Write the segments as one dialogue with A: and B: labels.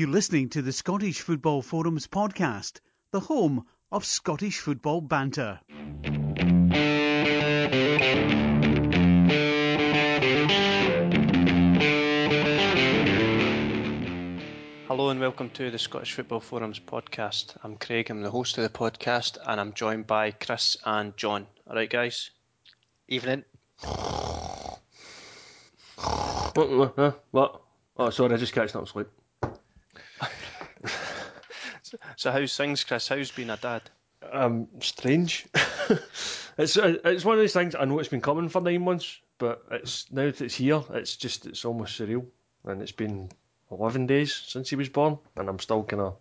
A: You're listening to the Scottish Football Forums podcast, the home of Scottish football banter.
B: Hello and welcome to the Scottish Football Forums podcast. I'm Craig, I'm the host of the podcast, and I'm joined by Chris and John. All right, guys?
C: Evening.
D: What? huh? What? Oh, sorry, I just catching up sleep.
B: So, how's things, Chris? How's being a dad?
D: Um, strange. it's uh, it's one of those things. I know it's been coming for nine months, but it's now that it's here, it's just it's almost surreal. And it's been eleven days since he was born, and I'm still kind of.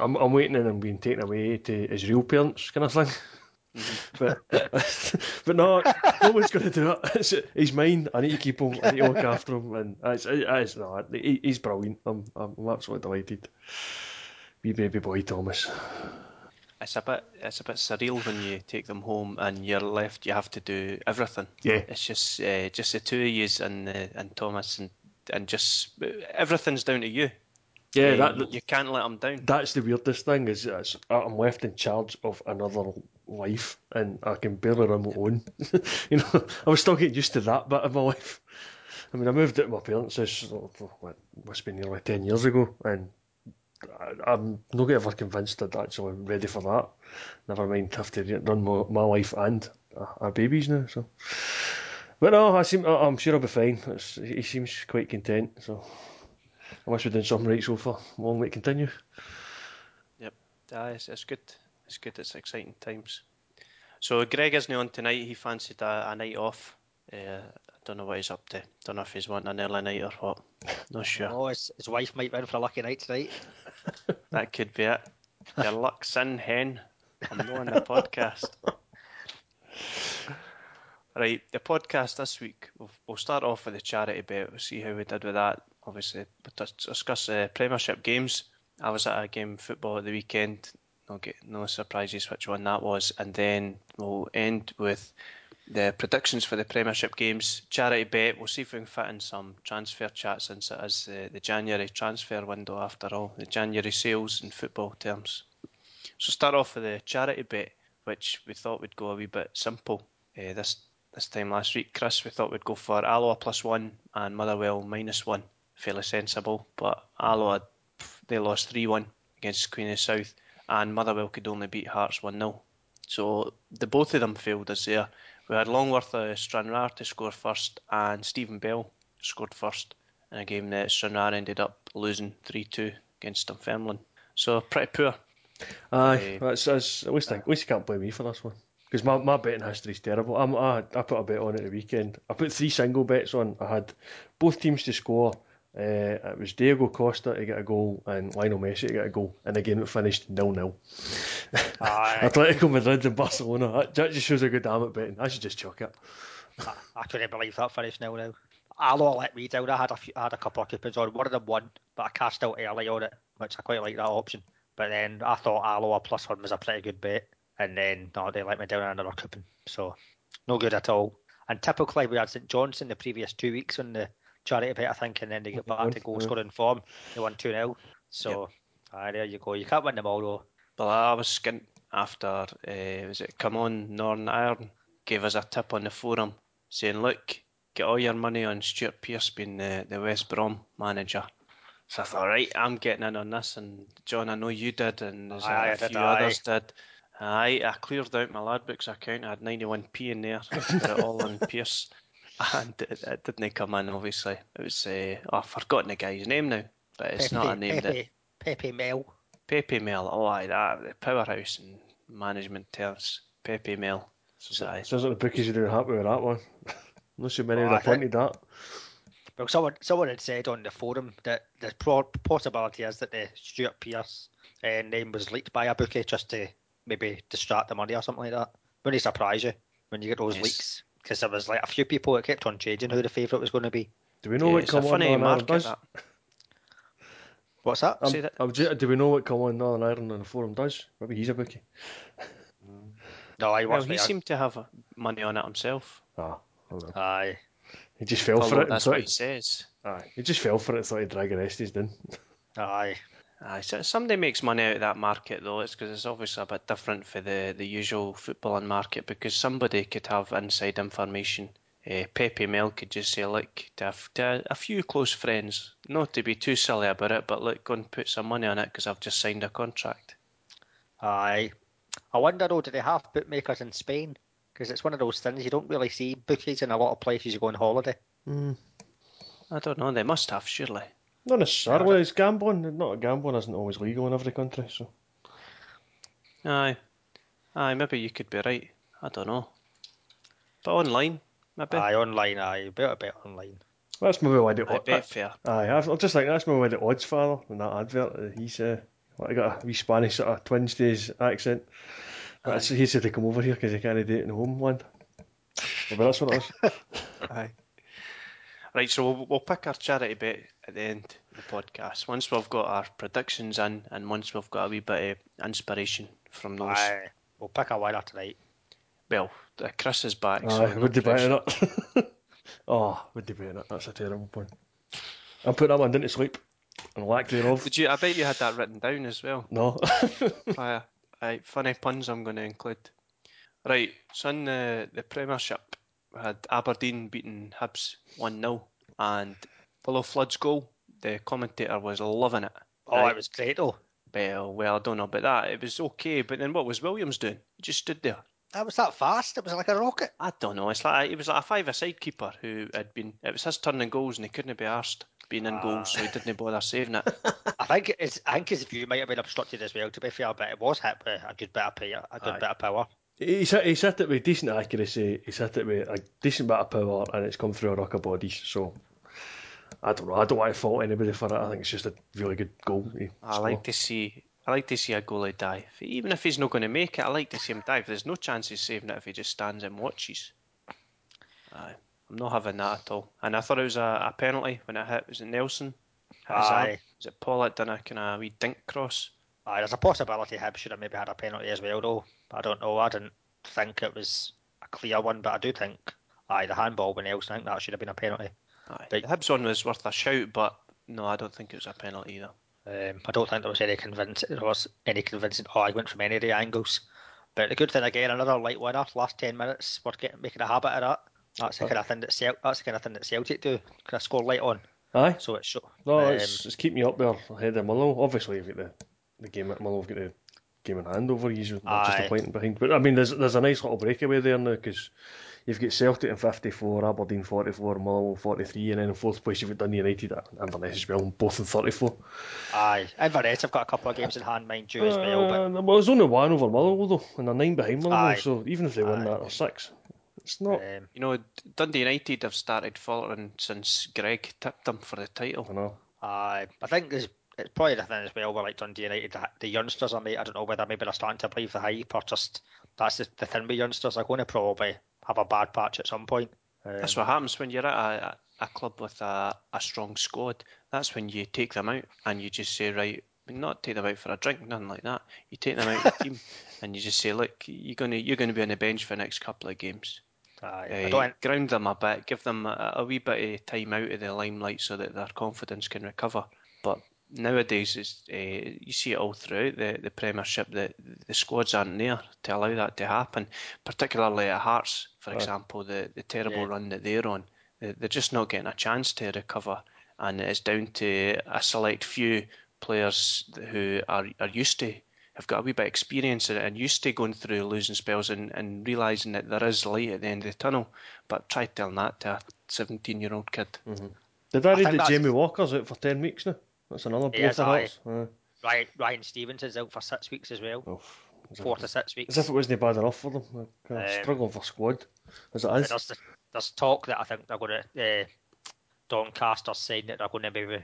D: I'm I'm waiting and I'm being taken away to his real parents, kind of thing. but but no, no one's going to do it. It's, he's mine. I need to keep him. I need to look after him, and it's, it's no, he, he's brilliant. I'm I'm absolutely delighted. Wee baby boy Thomas.
B: It's a bit it's a bit surreal when you take them home and you're left. You have to do everything.
D: Yeah.
B: It's just uh, just the two of you and uh, and Thomas and and just everything's down to you.
D: Yeah,
B: Uh,
D: that,
B: you can't let them down.
D: that's the weirdest thing is, I'm left in charge of another life and I can barely run my own. you know, I was still getting used to that bit of my life. I mean, I moved out of my parents' house, what, must be nearly 10 years ago, and I'm not ever convinced that actually I'm ready for that. Never mind have to run my, my life and our babies now, so. But no, I seem, I'm sure I'll be fine. It's, he seems quite content, so must be doing something right so far. Long way to continue.
B: Aye, it's, it's good. It's good. It's exciting times. So Greg isn't on tonight. He fancied a, a night off. Uh, don't know what he's up to. Don't know if he's wanting an early night or what. Not sure.
C: Oh, his, his wife might be win for a lucky night tonight.
B: That could be it. Your luck's in, hen. I'm not on the podcast. Right, the podcast this week, we'll, we'll start off with the charity bet. We'll see how we did with that. Obviously, we'll dis- discuss uh, Premiership games. I was at a game of football at the weekend. No, get, no surprises which one that was. And then we'll end with the predictions for the Premiership games. Charity bet. We'll see if we can fit in some transfer chat since it is the, the January transfer window after all, the January sales in football terms. So start off with the charity bet, which we thought would go a wee bit simple. Uh, this this time last week, Chris, we thought we'd go for Alloa plus one and Motherwell minus one. Fairly sensible, but Alloa they lost three one against Queen of the South, and Motherwell could only beat Hearts one 0 So the both of them failed us there. We had Longworth uh, Stranraer to score first, and Stephen Bell scored first in a game that Stranraer ended up losing three two against Dunfermline. So pretty poor.
D: Aye,
B: Uh,
D: that's, that's, at least I, at least you can't blame me for this one because my, my betting is terrible. I'm, I I put a bet on at the weekend. I put three single bets on. I had both teams to score. Uh, it was Diego Costa to get a goal and Lionel Messi to get a goal, and the game that finished nil nil. Atletico Madrid and Barcelona. That, that just shows how good I am at betting. I should just chuck it.
C: I, I couldn't believe that finished now. Now, Allo let me down. I had a few, I had a couple of coupons on. One of them won, but I cashed out early on it, which I quite like that option. But then I thought Allo plus one was a pretty good bet, and then no, they let me down on another coupon. So no good at all. And typically we had St Johnstone the previous two weeks on the charity bet, I think, and then they get back to goal scoring form. They won two 0 So aye, there you go. You can't win them all though.
B: Well, I was skint after, uh, was it Come On Northern Ireland gave us a tip on the forum saying, look, get all your money on Stuart Pearce being the, the West Brom manager. So I thought, right, I'm getting in on this. And John, I know you did, and there's
C: Aye,
B: a
C: did,
B: few
C: aye.
B: others did. Aye, I cleared out my Ladbrokes account. I had 91p in there. I put it all on Pearce. And it, it didn't come in, obviously. It was, uh, oh, I've forgotten the guy's name now. But it's
C: Pepe,
B: not a name that
C: Pepe, Pepe Mel.
B: Pepe Mel, oh aye, that the powerhouse in management terms. Pepe Mel. So, aye.
D: Sounds like the bookies are doing happy with that one. Not so many
C: Oh,
D: would
C: I
D: have pointed that.
C: Well, someone someone had said on the forum that the pro- possibility is that the Stuart Pearce uh, name was leaked by a bookie just to maybe distract the money or something like that. Wouldn't it surprise you when you get those
B: Yes.
C: leaks? Because there was like a few people that kept on changing who the favourite was going to be.
D: Do we know
B: Yeah,
D: what come on
B: funny
D: Northern Ireland does?
B: That.
C: What's that?
D: Um,
B: Say that-
D: I'm do we know what come on Northern Ireland on the forum does? Maybe he's a bookie.
C: no, I
B: Well,
C: was
B: he seemed to have uh, money on it himself.
D: Ah, I.
C: Aye.
D: he just fell for it.
B: That's
D: thought
B: what
D: he,
B: he says.
D: aye, he just fell for it. and Thought he'd drag the rest. He's done.
C: Aye.
B: Aye, so somebody makes money out of that market though. It's because it's obviously a bit different for the, the usual footballing market because somebody could have inside information. Uh, Pepe Mel could just say, look, to, a, to a, a few close friends, not to be too silly about it, but look, go and put some money on it because I've just signed a contract.
C: Aye. I wonder though, do they have bookmakers in Spain? Because it's one of those things you don't really see bookies in a lot of places you go on holiday.
B: I don't know, they must have, surely.
D: Not necessarily. It's gambling. Not gambling isn't always legal in every country. So
B: Aye. Aye, maybe you could be right. I don't know. But online, maybe.
C: Aye, online, aye. Better bet online.
D: that's maybe why the
B: I Betfair.
D: Aye, I I just think that's maybe why the odds father in that advert. He's uh, like, got a wee Spanish sort of twin stays accent. But he said to come over here because he can't do it in the homeland. Maybe that's what it is.
B: Aye. Right, so we'll, we'll pick our charity bet at the end of the podcast. Once we've got our predictions in, and once we've got a wee bit of inspiration from those.
C: Aye. We'll pick a winner tonight.
B: Well, uh, Chris is back.
D: Aye,
B: I'm
D: would they bet it? oh, would they bet on it? That's a terrible point. I'm putting that one down to sleep. And lack thereof.
B: Did you? I bet you had that written down as well.
D: No.
B: Aye, aye, funny puns I'm going to include. Right, so in the, the Premiership, we had Aberdeen beating Hibs 1 0, and Willo Flood's goal, the commentator was loving it.
C: Oh,
B: Right.
C: it was great though.
B: Well, well, I don't know about that. It was okay, but then what was Williams doing? He just stood there.
C: That was that fast. It was like a rocket.
B: I don't know. It's like he was like a five-a-side keeper who had been. It was his turn in goals, and he couldn't be arsed being in goals, so he ah. didn't bother saving it.
C: I think it's, I think his view might have been obstructed as well. To be fair, but it was hit with a good bit of power. A good
B: Aye.
C: bit of power.
D: He's hit, he's hit it with decent accuracy, he's hit it with a decent bit of power, and it's come through a rock of bodies. So, I don't know. I don't want to fault anybody for it. I think it's just a really good goal.
B: I
D: score.
B: like to see. I like to see a goalie dive. Even if he's not going to make it, I like to see him dive. There's no chance he's saving it if he just stands and watches. Aye, I'm not having that at all. And I thought it was a, a penalty when it hit. Was it Nelson? Hit his?
C: Aye.
B: Was it Pollock done a kind of wee dink cross?
C: Aye, there's a possibility Hibs should have maybe had a penalty as well, though. I don't know. I didn't think it was a clear one, but I do think, aye, the handball when Nelson, I think that should have been a penalty.
B: Aye.
C: Right.
B: The Hibs one was worth a shout, but no, I don't think it was a penalty either.
C: Um, I don't think there was any convincing there was any convincing argument from any of the angles. But the good thing again, another light winner. Last ten minutes, we're getting making a habit of that. That's the kind of thing that Cel- that's the kind of thing that Celtic do. Kind of score light on.
D: Aye.
C: So it's show.
D: No,
C: um,
D: it's, it's keeping you up there ahead of Mullow. Obviously, you've got the, the game at Mullow, have got the game in hand over you, not just a point behind. But I mean, there's there's a nice little breakaway there now because you've got Celtic in 54, Aberdeen 44, Mullow 43, and then in fourth place you've got Dundee United and Inverness as well, both in 34.
C: Aye, Inverness have got a couple of games in hand, mind you, as well. But
D: Uh, well, there's only one over Mullow though, and they're nine behind Mullow,
C: Aye.
D: so even if they win
C: Aye.
D: that, they're six. It's not.
C: um,
B: You know, Dundee United have started faltering since Greg tipped them for the title.
D: I know.
C: aye, I think there's it's probably the thing as well. Where like Dundee United, the, the youngsters are made. I don't know whether maybe they're starting to believe the hype or just that's the, the thing with youngsters. They're going to probably have a bad patch at some point. Um,
B: That's what happens when you're at a, a club with a, a strong squad. That's when you take them out and you just say, right, not take them out for a drink, nothing like that. You take them out of the team and you just say, look, you're gonna you're gonna be on the bench for the next couple of games.
C: Aye,
B: Uh,
C: I don't.
B: ground them a bit, give them a, a wee bit of time out of the limelight so that their confidence can recover. But nowadays, it's, uh, you see it all throughout the, the Premiership that the squads aren't there to allow that to happen, particularly at Hearts, for
D: Right.
B: example, the, the terrible
C: Yeah.
B: run that they're on. They- They're just not getting a chance to recover, and it's down to a select few players who are, are used to have got a wee bit of experience in it and used to going through losing spells and, and realising that there is light at the end of the tunnel. But try telling that to a 17 year old kid.
D: Did I read
C: think
D: that
C: that's-
D: Jamie Walker's out for 10 weeks now? That's another blow
C: He is,
D: for. Hearts. Aye.
C: Ryan, Ryan Stevenson's out for six weeks as well.
D: As if-
C: Four to six weeks.
D: As if it wasn't bad enough for them. They're kind of
C: Um,
D: struggling for squad, as it
C: But
D: is.
C: There's, the, there's talk that I think they're going to. Uh, Doncaster saying that they're going to maybe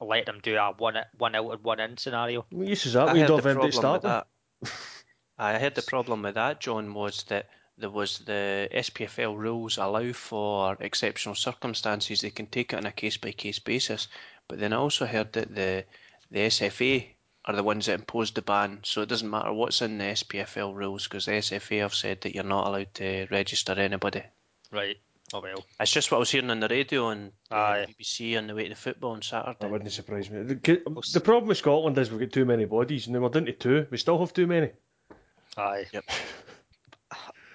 C: let them do a one one out and one in scenario.
D: We used to that
B: I
D: when
B: heard
D: Dov
B: the
D: Empty
B: problem with that. I heard the problem with that, John, was that there was the SPFL rules allow for exceptional circumstances. They can take it on a case by case basis. But then I also heard that the the SFA are the ones that imposed the ban, so it doesn't matter what's in the SPFL rules because the SFA have said that you're not allowed to register anybody.
C: Right. Oh well.
B: It's just what I was hearing on the radio and
C: Aye.
B: BBC on the way to football on Saturday.
D: That wouldn't surprise me. The, the problem with Scotland is we've got too many bodies, and then we're down to two. We still have too many.
C: Aye.
B: Yep.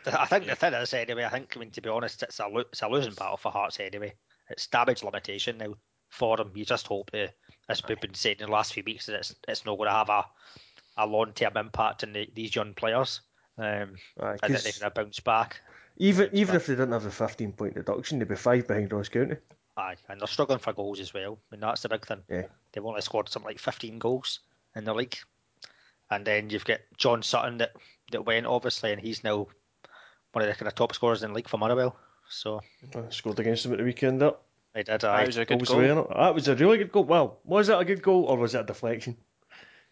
C: I think the thing is anyway. I think I mean to be honest, it's a lo- it's a losing battle for Hearts anyway. It's damage limitation now for them. You just hope that, as we've been saying in the last few weeks, that it's it's not going to have a a long term impact on the, these young players. Um,
D: Aye,
C: and that they're going to bounce back.
D: even even if they didn't have the 15 point deduction, they'd be five behind Ross County.
C: Aye, and they're struggling for goals as well. I mean that's the big thing.
D: Yeah.
C: They've only scored something like 15 goals in the league, and then you've got John Sutton that that went obviously, and he's now one of the kind of top scorers in the league for Motherwell. So
D: I scored against them at the weekend. That,
C: they did.
B: That was a good goal.
D: away. That was a really good goal. Well, was that a good goal or was it a deflection?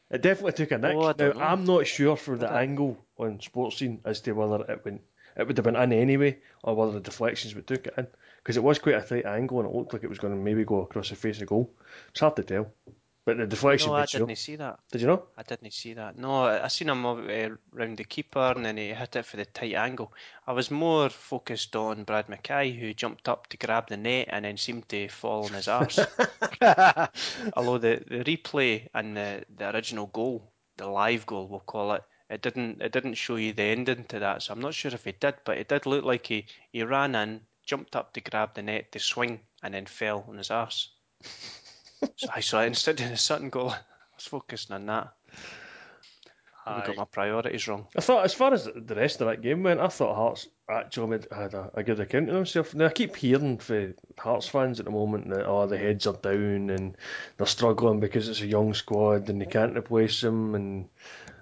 D: It definitely took a nick.
B: Oh,
D: now,
B: know.
D: I'm not sure for the angle on Sportscene as to whether it went it would have been in anyway or whether the deflections would took it in because it was quite a tight angle and it looked like it was going to maybe go across the face of goal. It's hard to tell, but the deflection
B: No, I didn't see that.
D: Did you know?
B: I didn't see that. No, I I seen him uh, round the keeper and then he hit it for the tight angle. I was more focused on Brad McKay who jumped up to grab the net and then seemed to fall on his arse. Although the, the replay and the, the original goal, the live goal we'll call it, it didn't it didn't show you the ending to that. So I'm not sure if he did, but it did look like he, he ran in, jumped up to grab the net to swing and then fell on his arse. So I saw it instead of the Sutton goal. I was focusing on that. I got my priorities wrong.
D: I thought, as far as the rest of that game went, I thought Hearts actually made, had a, a good account of themselves. Now, I keep hearing from Hearts fans at the moment that oh, the heads are down and they're struggling because it's a young squad and they can't replace them and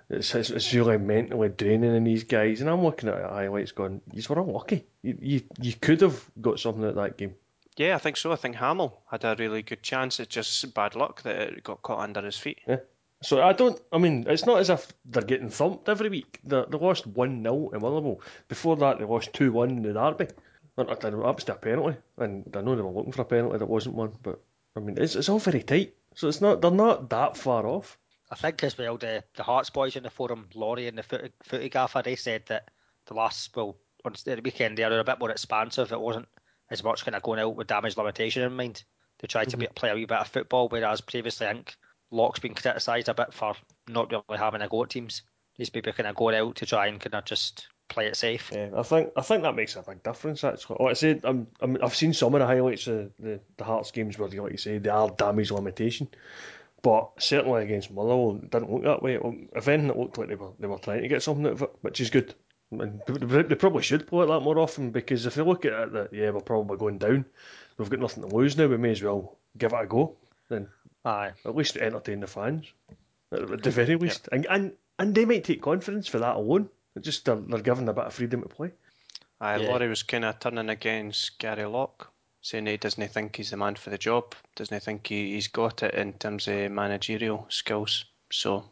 D: it's, it's, it's really mentally draining in these guys. And I'm looking at highlights going, you were unlucky. You, you, you could have got something out of that game.
B: Yeah, I think so. I think Hamill had a really good chance. It's just bad luck that it got caught under his feet. Yeah.
D: So I don't. I mean, it's not as if they're getting thumped every week. They, they lost one 0 in Motherwell. Before that, they lost two one in the derby. That that was to a penalty, and I know they were looking for a penalty. That wasn't one, but I mean, it's it's all very tight. So it's not. They're not that far off.
C: I think as well the the Hearts boys in the forum, Laurie and the footy, footy gaffer, they said that the last well on the weekend they were a bit more expansive. It wasn't as much kind of going out with damage limitation in mind. They tried to be, mhm. play a wee bit of football, whereas previously I think Locke's been criticised a bit for not really having a go at teams. He's maybe kind of going out to try and kind of just play it safe.
D: Yeah, I think I think that makes a big difference. Actually, like I said, I'm, I'm I've seen some of the highlights of the the Hearts games where, like you say, they are damage limitation. But certainly against Motherwell, it didn't look that way. If anything, it looked like they were they were trying to get something out of it, which is good. And they they probably should play it that more often because if you look at it, that yeah, we're probably going down. We've got nothing to lose now. We may as well give it a go. Then
C: Aye.
D: at least entertain the fans, at the very least. And, and and they might take confidence for that alone. It just they're, they're given a bit of freedom to play.
B: Aye,
C: Yeah.
B: Laurie was kind of turning against Gary Locke, saying he doesn't think he's the man for the job, doesn't he think he, he's got it in terms of managerial skills. So,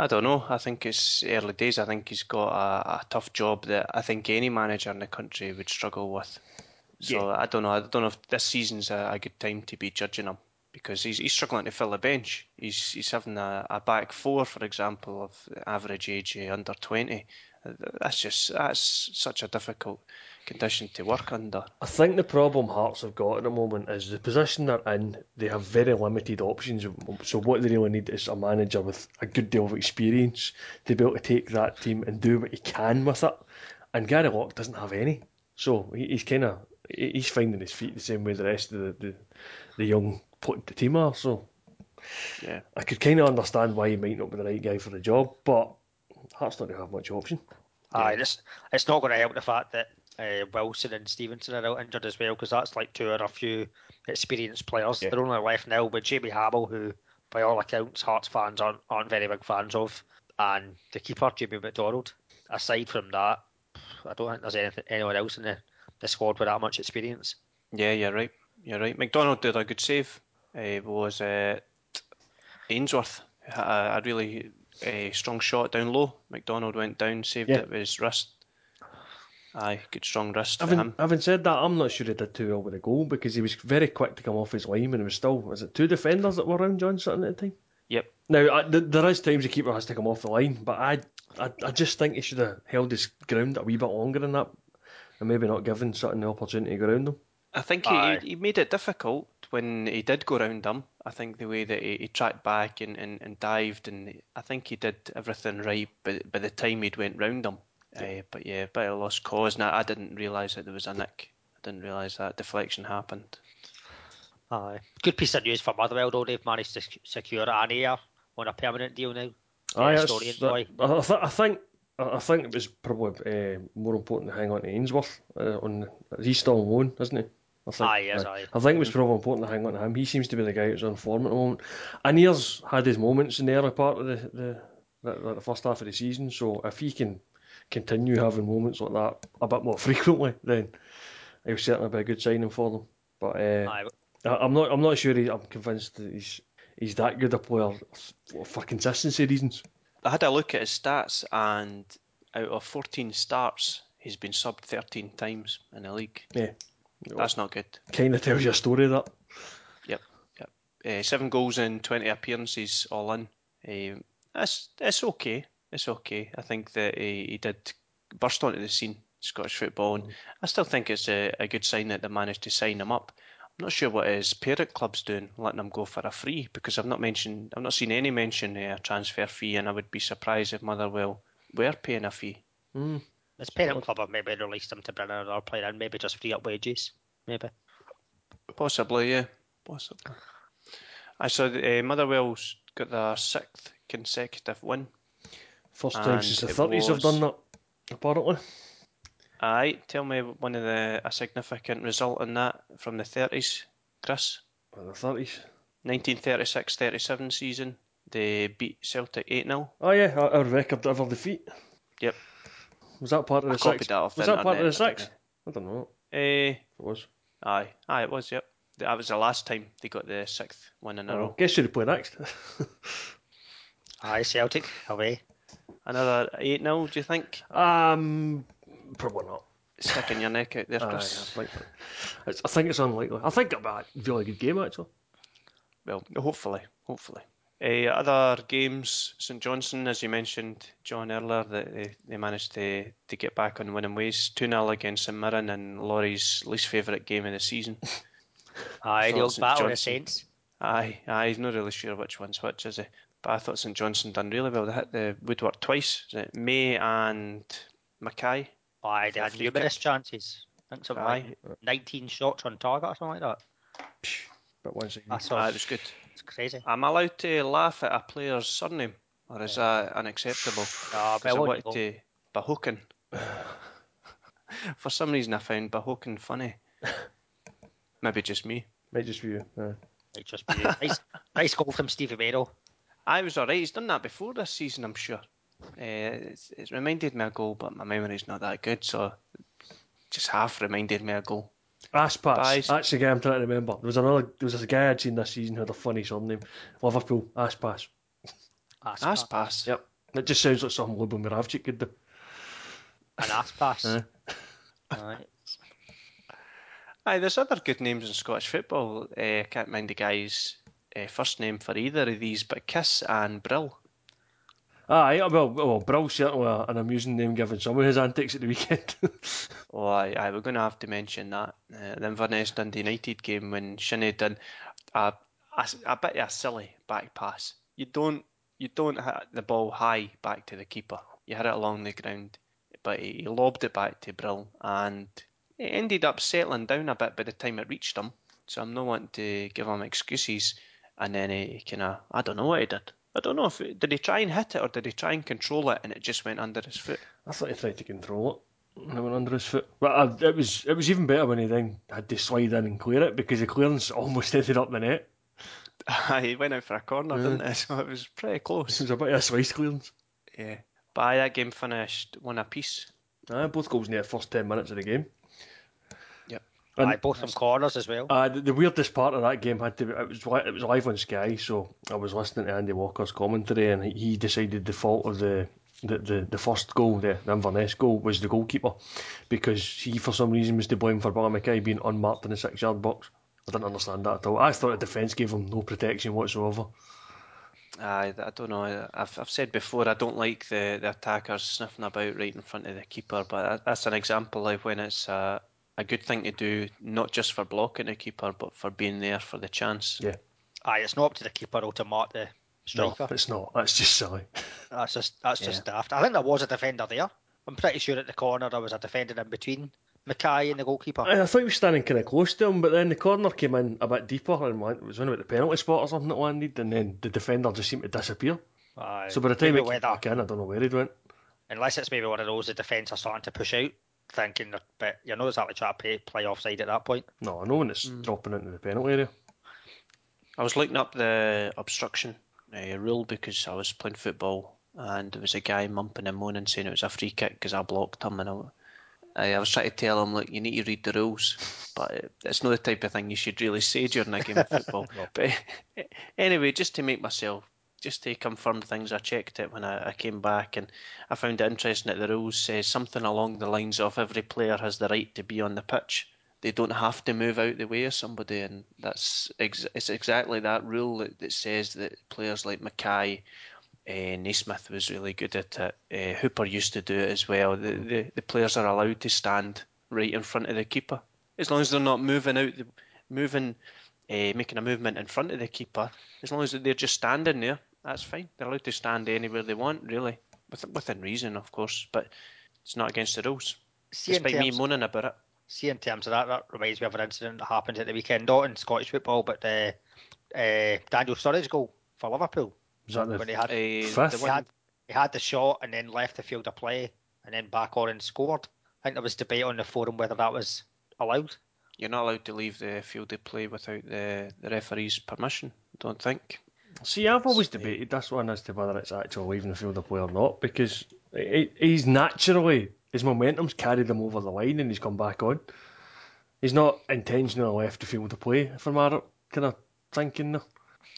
B: I don't know. I think it's early days. I think he's got a, a tough job that I think any manager in the country would struggle with. So I don't know. I don't know if this season's a, a good time to be judging him because he's, he's struggling to fill the bench. He's he's having a, a back four, for example, of average age under twenty. That's just that's such a difficult condition to work under.
D: I think the problem Hearts have got at the moment is the position they're in. They have very limited options. So what they really need is a manager with a good deal of experience to be able to take that team and do what he can with it. And Gary Locke doesn't have any. So he's kind of he's finding his feet the same way the rest of the the, the young put the team are. So
B: Yeah.
D: I could kind of understand why he might not be the right guy for the job, but Hearts don't have much option.
C: Aye, it's, it's not going to help the fact that uh, Wilson and Stevenson are out injured as well, because that's like two or a few experienced players.
D: Yeah.
C: They're only left now with Jamie Hamill, who, by all accounts, Hearts fans aren't, aren't very big fans of, and the keeper, Jamie MacDonald. Aside from that, I don't think there's anything, anyone else in the, the squad with that much experience.
B: Yeah, you're right. You're right. MacDonald did a good save. Uh, was it Ainsworth? Had A, a really uh, strong shot down low. MacDonald went down, saved
D: Yeah.
B: it with his wrist. Aye, good strong wrist for
D: Having,
B: him.
D: having said that, I'm not sure he did too well with the goal because he was very quick to come off his line and it was still, was it two defenders that were around John Sutton at the time?
B: Yep.
D: Now, I, th- there is times the keeper has to come off the line, but I, I, I just think he should have held his ground a wee bit longer than that. and maybe not giving Sutton the opportunity to go around them.
B: I think he, he made it difficult when he did go round them. I think the way that he, he tracked back and, and, and dived, and I think he did everything right by, by the time he'd went round them. Uh, but yeah, bit of lost cause. Now I didn't realise that there was a nick. I didn't realise that deflection happened.
C: Aye. Good piece of news for Motherwell though. They've managed to secure Anier on a permanent deal now.
D: Aye,
C: Yeah,
D: that's-
C: Storey and
D: that- I, th- I think I I think it was probably uh, more important to hang on to Ainsworth. Uh, on he's still on loan, isn't he? I think.
C: Aye, yes, aye.
D: I think it was probably important to hang on to him. He seems to be the guy who's on form at the moment. And he's had his moments in the early part of the the, the, the first half of the season. So if he can continue having moments like that a bit more frequently, then he'll certainly be a good signing for them. But uh. I- I'm not. I'm not sure. He, I'm convinced that he's he's that good a player for consistency reasons.
B: I had a look at his stats, and out of 14 starts, he's been subbed 13 times in the league.
D: Yeah,
B: That's not good.
D: kind of tells you a story that.
B: Yep, yep. Uh, seven goals in 20 appearances all in. Um, that's it's okay. It's okay. I think that he, he did burst onto the scene, Scottish football, and I still think it's a, a good sign that they managed to sign him up. I'm not sure what his parent club's doing, letting him go for a free, because I've not mentioned, I've not seen any mention of a transfer fee, and I would be surprised if Motherwell were paying a fee.
C: His parent club have maybe released him to bring another player and maybe just free up wages. Maybe.
B: Possibly, yeah, possibly. I saw that uh, Motherwell's got their sixth consecutive win.
D: First time since the
B: it
D: thirties have done that. Apparently,
B: Aye, tell me one of the a significant result in that from the 30s, Chris.
D: in the thirties.
B: 1936-37 season, they beat Celtic 8-0.
D: Oh yeah, our, our record ever defeat.
B: Yep.
D: Was that part of
B: I
D: the
B: copied
D: six?
B: that off
D: was
B: the
D: that part of the
B: internet, I
D: six? I don't know.
B: Eh,
D: If it was.
B: aye, aye, it was. Yep, that was the last time they got the sixth win in a
D: Oh,
B: row.
D: guess who they play next?
C: Aye, Celtic away.
B: Another 8-0, do you think?
D: um, probably not.
B: Sticking your neck out there,
D: Aye,
B: Chris.
D: I, think, it's, I think it's unlikely. I think it'll be a really good game actually.
B: Well, hopefully, hopefully. Uh, other games, St Johnstone, as you mentioned, John earlier, that they, they managed to, to get back on winning ways. 2 0 against St Mirren and Laurie's least favourite game of the season.
C: Aye, the old
B: St.
C: battle of the Saints.
B: Aye, aye, he's not really sure which one's which, is he? But I thought St Johnstone done really well. They hit the woodwork twice. Is it May and Mackay?
C: Aye, they had
B: Free
C: numerous
B: kick.
C: chances. I think something
B: Aye,
C: like 19 shots on target or something like that.
D: But once again,
C: That's
B: aye, it was good.
C: It's crazy.
B: I'm allowed to laugh at a player's surname, or is that unacceptable?
C: Ah,
B: 'Cause I wanted
C: well.
B: to Bahoken. For some reason, I found Bahoken funny. Maybe just me.
D: might just be you. aye.
C: Might just be nice, nice goal from Stevie Merrill.
B: I was alright. He's done that before this season, I'm sure. Uh, it's, it's reminded me of a goal, but my memory's not that good, so just half reminded me of a goal.
D: Aspas.
B: Buys.
D: That's the guy I'm trying to remember. There was another. There was a guy I'd seen this season who had a funny surname. Liverpool. Aspas.
C: Ass
B: Ass
C: pass.
B: pass.
D: Yep. It just sounds like something Lubo Moravčík could do.
C: An ass pass.
D: Aye.
C: Aye.
B: Aye, there's other good names in Scottish football. Uh, I can't mind the guy's uh, first name for either of these, but Kiss and Brill.
D: Ah, yeah, well, well, Brill's certainly an amusing name given some of his antics at the weekend.
B: Oh, aye, aye, we're going to have to mention that. Uh, the Inverness Dundee United game when Shinnie done a, a, a bit of a silly back pass. You don't you don't hit the ball high back to the keeper. You hit it along the ground, but he, he lobbed it back to Brill, and it ended up settling down a bit by the time it reached him. So I'm not wanting to give him excuses. And then he kind of I don't know what he did. I don't know if it, did he try and hit it or did he try and control it and it just went under his foot.
D: I thought he tried to control it. And it went under his foot. But uh, it was it was even better when he then had to slide in and clear it because the clearance almost ended up the net.
B: he went out for a corner, didn't he? So it was pretty close.
D: It was a bit of a slice clearance.
B: Yeah. But aye, that game finished one apiece.
D: Ah, both goals in the first 10 minutes of the game. And
C: Aye, both from corners as well.
D: Uh, the, the weirdest part of that game had to be, it was it was live on Sky, so I was listening to Andy Walker's commentary, and he- he decided the fault of the the, the, the first goal, the, the Inverness goal, was the goalkeeper because he for some reason was to blame for Billy McKay being unmarked in the six yard box. I didn't understand that at all. I thought the defence gave him no protection whatsoever.
B: I, I don't know. I've, I've said before I don't like the, the attackers sniffing about right in front of the keeper, but that, that's an example of when it's a, a good thing to do, not just for blocking the keeper, but for being there for the chance.
D: Yeah.
C: Aye, it's not up to the keeper though to mark the
D: No,
C: striker.
D: it's not. That's just silly.
C: That's just that's just
B: Yeah.
C: daft. I think there was a defender there. I'm pretty sure at the corner there was a defender in between McKay and the goalkeeper.
D: I, I thought he was standing kind of close to him, but then the corner came in a bit deeper and went, it was only about the penalty spot or something that landed, and then the defender just seemed to disappear.
C: Aye.
D: So by the time
C: Maybe
D: it came
C: whether-
D: back in, I don't know where he'd went.
C: unless it's maybe one of those the defence are starting to push out, thinking that but you're not exactly trying to play, play offside at that point.
D: No, I know when it's dropping into the penalty area.
B: I was looking up the obstruction uh, rule because I was playing football and there was a guy mumping and moaning saying it was a free kick because I blocked him and I, I, I was trying to tell him look you need to read the rules but it's not the type of thing you should really say during a game of football but anyway just to make myself just to confirm things I checked it when I, I came back and I found it interesting that the rules says something along the lines of every player has the right to be on the pitch they don't have to move out the way of somebody, and that's ex- it's exactly that rule that, that says that players like McKay, uh, Naismith was really good at it. Uh, Hooper used to do it as well. The, the the players are allowed to stand right in front of the keeper as long as they're not moving out the moving, uh, making a movement in front of the keeper. As long as they're just standing there, that's fine. They're allowed to stand anywhere they want, really, within, within reason, of course. But it's not against the rules.
C: See in,
B: Despite me moaning about it.
C: see in terms of that, that reminds me of an incident that happened at the weekend, not in Scottish football, but uh, uh, Daniel Sturridge goal for Liverpool
D: Was that
C: when
D: the
C: he had
B: Uh, the
C: he had he had the shot and then left the field of play and then back on and scored. I think there was debate on the forum whether that was allowed.
B: You're not allowed to leave the field of play without the, the referee's permission, I don't think.
D: See, I've always debated this one as to whether it's actually leaving the field of play or not because he- he's naturally his momentum's carried him over the line and he's come back on. He's not intentionally left the field of play for my kind of thinking.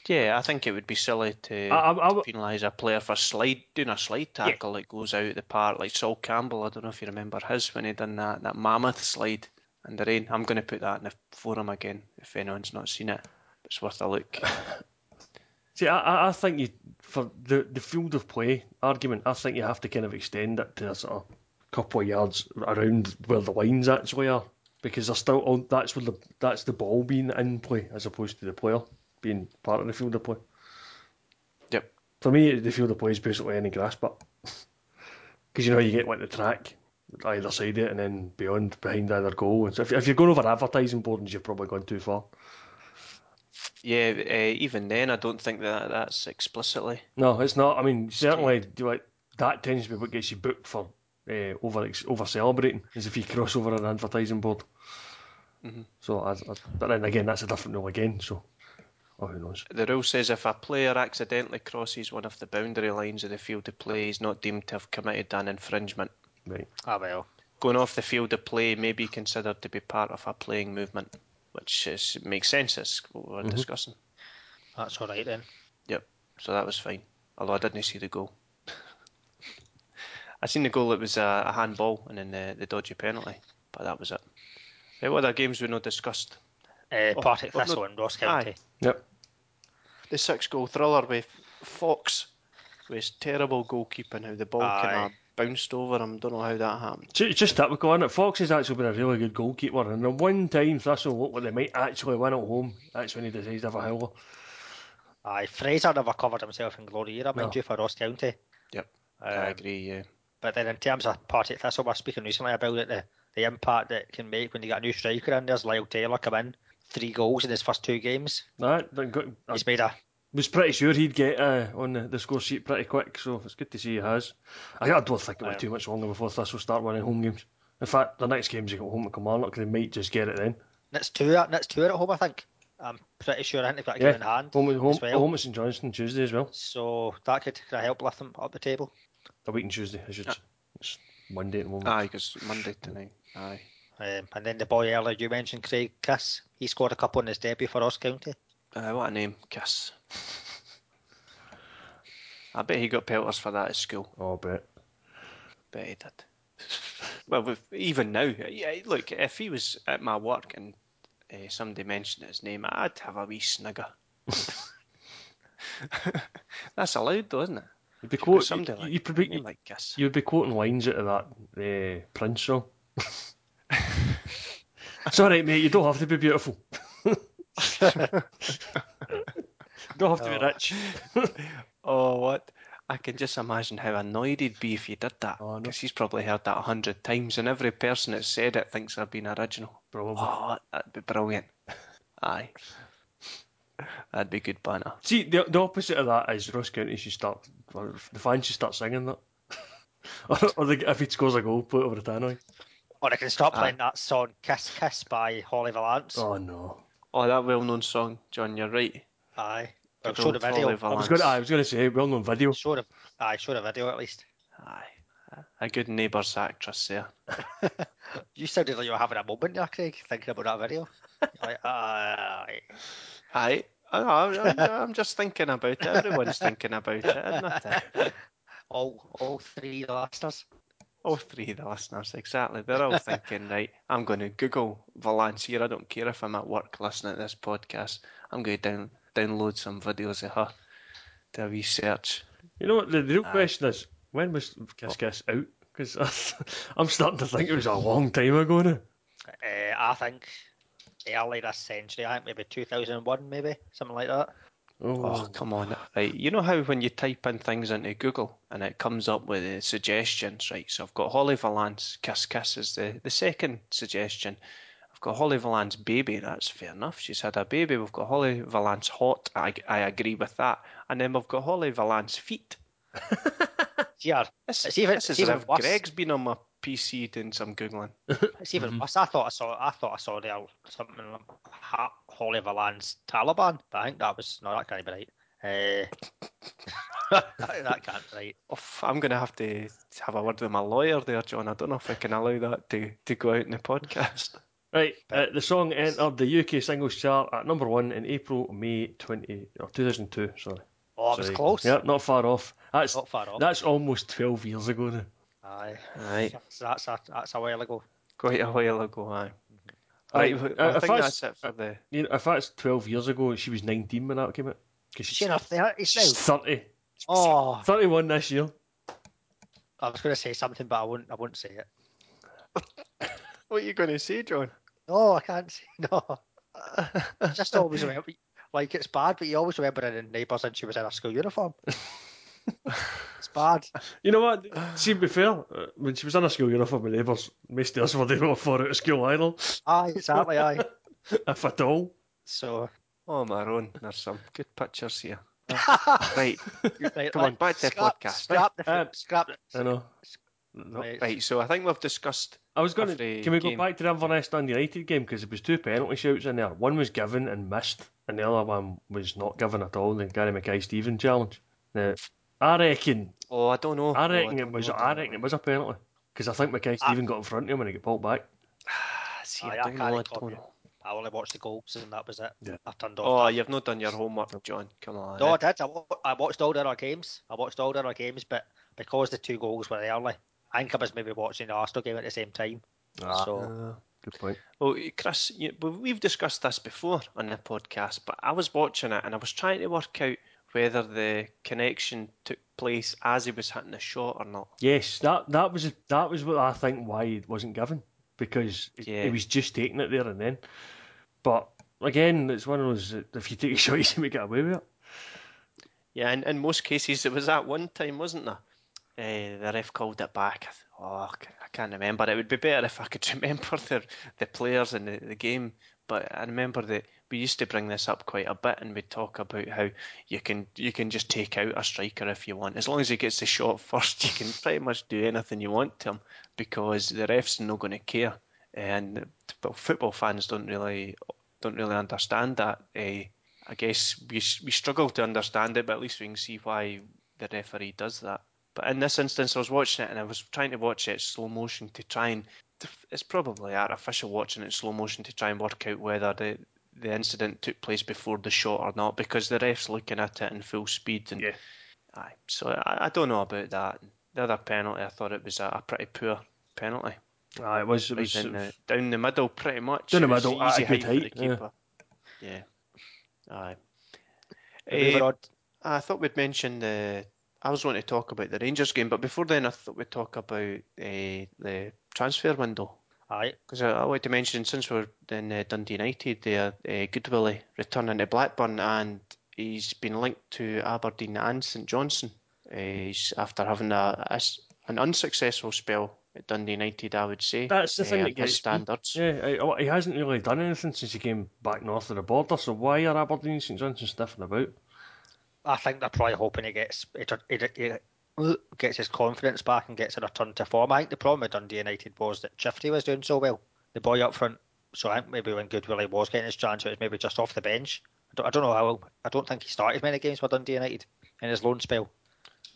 B: Yeah, I think it would be silly to
D: I,
B: penalise a player for slide doing a slide tackle that goes out the park, like Sol Campbell. I don't know if you remember his when he done that that mammoth slide in the rain. I'm going to put that in the forum again if anyone's not seen it. It's worth a look.
D: see, I- I, think you for the the field of play argument, I think you have to kind of extend it to a sort of couple of yards around where the lines actually are because they're still on. That's where the that's the ball being in play as opposed to the player being part of the field of play.
B: Yep.
D: For me, the field of play is basically any grass, but because you know you get like the track either side of it and then beyond behind either goal. So if, if you're going over advertising boards, you've probably gone too far.
B: Yeah, uh, even then, I don't think that that's explicitly.
D: No, it's not. I mean, certainly, do like that tends to be what gets you booked for uh, over over celebrating, is if you cross over an advertising board.
B: Mhm.
D: So, I, I, but then again, that's a different rule again. So, oh, who knows?
B: The rule says if a player accidentally crosses one of the boundary lines of the field of play, he's not deemed to have committed an infringement.
D: Right.
C: Ah well.
B: Going off the field of play may be considered to be part of a playing movement, which is, makes sense as what we're discussing.
C: That's all right then. Yep.
B: So that was fine. Although I didn't see the goal. I seen the goal. It was a, a handball and then the, the dodgy penalty, but that was it. Right, what other games we not discussed?
C: Uh,
B: Oh,
C: Partick
B: oh, no-
C: Thistle and Ross County.
D: Yep.
B: The six goal thriller with Fox, with terrible goalkeeping, how the ball kind
C: Aye.
B: of bounced over him. Don't know how that happened.
D: It's it's just typical, isn't it? Fox has actually been a really good goalkeeper, and the one time Thistle look like they might actually win at home, that's when he decides to have a howler.
C: Aye, Fraser never covered himself in glory either, mind
D: No.
C: you, for Ross County.
B: Yep.
C: Um,
B: I agree. Yeah.
C: But then in terms of Partick Thistle, we were speaking recently about it, the, the impact that can make when you get a new striker in. There's Lyle Taylor come in, three goals in his first two games.
D: That, that got, I
C: He's made a
D: was pretty sure he'd get uh, on the, the score sheet pretty quick, so it's good to see he has. I, I don't think it'll be
C: Aye.
D: too much longer before Thistle start winning home games. In fact, the next games you got home at Kilmarnock, they might just get it then.
C: Next two, at next two at home, I think. I'm pretty sure. I think they've got a
D: Yeah,
C: game in hand.
D: Home, at- home,
C: as well.
D: home at St Johnstone Tuesday as well.
C: So that could, could help lift them up the table.
D: A week on Tuesday, I should. It's Monday at the moment.
B: Aye, because Monday tonight. Aye.
C: Um, and then the boy earlier you mentioned, Craig Kiss, he scored a couple in his debut for Ross County.
B: Uh, what a name, Kiss. I bet he got pelters for that at school.
D: Oh, bet.
B: Bet he did. well, with, even now, yeah. Look, if he was at my work and uh, somebody mentioned his name, I'd have a wee snigger. That's allowed though, isn't it?
D: You'd be
B: somebody
D: you,
B: like,
D: you, probably,
B: you might kiss.
D: you would be quoting lines out of that uh, Prince song. it's all right, mate. You don't have to be beautiful. You don't have to be
C: Oh.
D: rich.
B: Oh, what? I can just imagine how annoyed he'd be if you did that.
D: Oh, no.
B: Because he's probably heard that a hundred times, and every person that said it thinks they're being original.
D: Probably.
B: Oh, that'd be brilliant. Aye. That'd be good banner.
D: See, the, the opposite of that is Ross County should start, or the fans should start singing that. or or they, if he scores a goal, put it over the tannoy.
C: Or they can stop
B: Aye.
C: playing that song "Kiss Kiss" by Holly Valance.
D: Oh no.
B: Oh, that well-known song, John. You're right.
C: Aye. Well,
B: Good
C: show the video.
D: I was
B: Valance.
D: going. I was going to say well-known video.
C: Show the, aye, show the video at least.
B: Aye. A good neighbours actress there.
C: You sounded like you were having a moment there, Craig, thinking about that video. Like, aye.
B: Aye. I know, I'm, I'm, I'm just thinking about it. Everyone's thinking about it, isn't it?
C: All, all three of the listeners.
B: All three of the listeners, exactly. They're all thinking, right, I'm going to Google Valance here. I don't care if I'm at work listening to this podcast. I'm going to down, download some videos of her to research.
D: You know what? The, the real
B: Aye.
D: question is when was Kiss Kiss out? Because I'm starting to think it was a long time ago now.
C: Uh, I think early this century, I think maybe 2001, maybe something like that.
B: Oh,
D: Oh,
B: come on. Right. You know how when you type in things into Google and it comes up with the suggestions, right? So I've got Holly Valance, Kiss Kiss is the, the second suggestion. I've got Holly Valance Baby, that's fair enough. She's had a baby. We've got Holly Valance Hot, I, I agree with that. And then we've got Holly Valance Feet.
C: Yeah,
B: This,
C: It's even-
B: this
C: it's
B: is as
C: even worse.
B: Greg's been on my PC doing some Googling.
C: it's even worse. I thought I saw, I thought I saw there something like Ha- Holly Valance Taliban, but I think that was no, that can't be right. Uh, that, that can't be right.
B: Oof, I'm going to have to have a word with my lawyer there, John. I don't know if I can allow that to, to go out in the podcast.
D: Right, uh, the song entered the UK singles chart at number one in April, May 20, or 2002. Sorry.
C: Oh, it was close.
D: Yeah, not far off. That's
C: Not far off.
D: that's almost 12 years ago now.
C: Aye.
B: Right.
C: That's, that's, a, that's a while ago.
B: Quite a while ago, aye.
D: Aye,
B: Right,
D: uh,
B: I
D: if
B: think
D: that's-
B: that's it for the.
D: You know, if that's 12 years ago, she was 19 when that came out. Because
C: She's
D: she's,
C: in her 30s
D: she's
C: now.
D: 30.
C: Oh,
D: 31 this year.
C: I was going to say something, but I wouldn't. I wouldn't say it.
B: What are you going to say, John?
C: No, I can't say no. Just always remember, like it's bad, but you always remember in the neighbours and she was in a school uniform. it's bad.
D: You know what? See, to be fair, uh, when she was in a school uniform my neighbours, most of us were there for out of school either,
C: Aye, exactly. Aye.
D: if at all.
C: So
B: Oh, Maroon, there's some good pictures here. Right,
C: right,
B: Come on,
C: let-
B: back to the podcast.
C: Scrap the,
D: Uh,
C: scrap the,
D: I know. No.
C: right.
B: right. So I think we've discussed.
D: I was going to. Can we go
B: game.
D: back to the Inverness Dundee United game because there was two penalty shouts in there. One was given and missed, and the other one was not given at all. The Gary Mackay-Steven challenge. Now, I reckon.
B: Oh, I don't know.
D: I
B: Oh,
D: reckon
B: don't
D: it was.
B: know,
D: I
B: don't
D: reckon
B: know.
D: it was a penalty because I think Mackay-Steven got in front of him when he got pulled back.
B: Ah, See, I
C: I
B: don't know. I don't know.
C: I only watched the goals and that was it.
D: Yeah.
C: I turned off.
B: Oh,
C: that.
B: you've not done your homework, John. Come on.
C: No,
B: eh?
C: I did. I, watched all the other games. I watched all the other games, but because the two goals were early, I think I was maybe watching the Arsenal game at the same time.
D: Ah,
C: so
B: Uh,
D: good point.
B: Well, Chris, you, we've discussed this before on the podcast, but I was watching it and I was trying to work out whether the connection took place as he was hitting the shot or not.
D: Yes, that that was that was what I think why it wasn't given because
B: Yeah.
D: he was just taking it there and then. But again, it's one of those if you take a shot, you seem to get away with it.
B: Yeah, and in most cases it was that one time, wasn't there? Uh, the ref called it back. I th- Oh, I can't remember. It would be better if I could remember the the players in the, the game. But I remember that we used to bring this up quite a bit, and we'd talk about how you can you can just take out a striker if you want, as long as he gets the shot first. You can pretty much do anything you want to him because the refs are not going to care. And well, football fans don't really don't really understand that. Uh, I guess we we struggle to understand it, but at least we can see why the referee does that. But in this instance, I was watching it and I was trying to watch it slow motion to try and. It's probably artificial watching it in slow motion to try and work out whether the the incident took place before the shot or not because the ref's looking at it in full speed and
D: Yeah.
B: aye. So I, I don't know about that. The other penalty, I thought it was a, a pretty poor penalty.
D: Ah, it was. It
B: Right
D: was.
B: down, the, down the middle, pretty much.
D: Down the middle, at a
B: easy
D: good
B: height for the
D: height, yeah.
B: Yeah. Aye. Eh, I thought we'd mention the. I was wanting to talk about the Rangers game, but before then, I thought we'd talk about uh, the transfer window.
C: Aye.
B: Because I, I wanted to mention, since we're in uh, Dundee United, there, uh, Goodwillie returning to Blackburn, and he's been linked to Aberdeen and St Johnstone. Uh, he's after having a, a an unsuccessful spell at Dundee United, I would say.
D: That's the thing that
B: at
D: gets
B: standards.
D: Yeah, he hasn't really done anything since he came back north of the border. So why are Aberdeen and St Johnstone sniffing about?
C: I think they're probably hoping he gets he, he, he gets his confidence back and gets a return to form. I think the problem with Dundee United was that Ciftci was doing so well, the boy up front. So I think maybe when Goodwillie was getting his chance, it was maybe just off the bench. I don't, I don't know how. I don't think he started many games for Dundee United in his loan spell.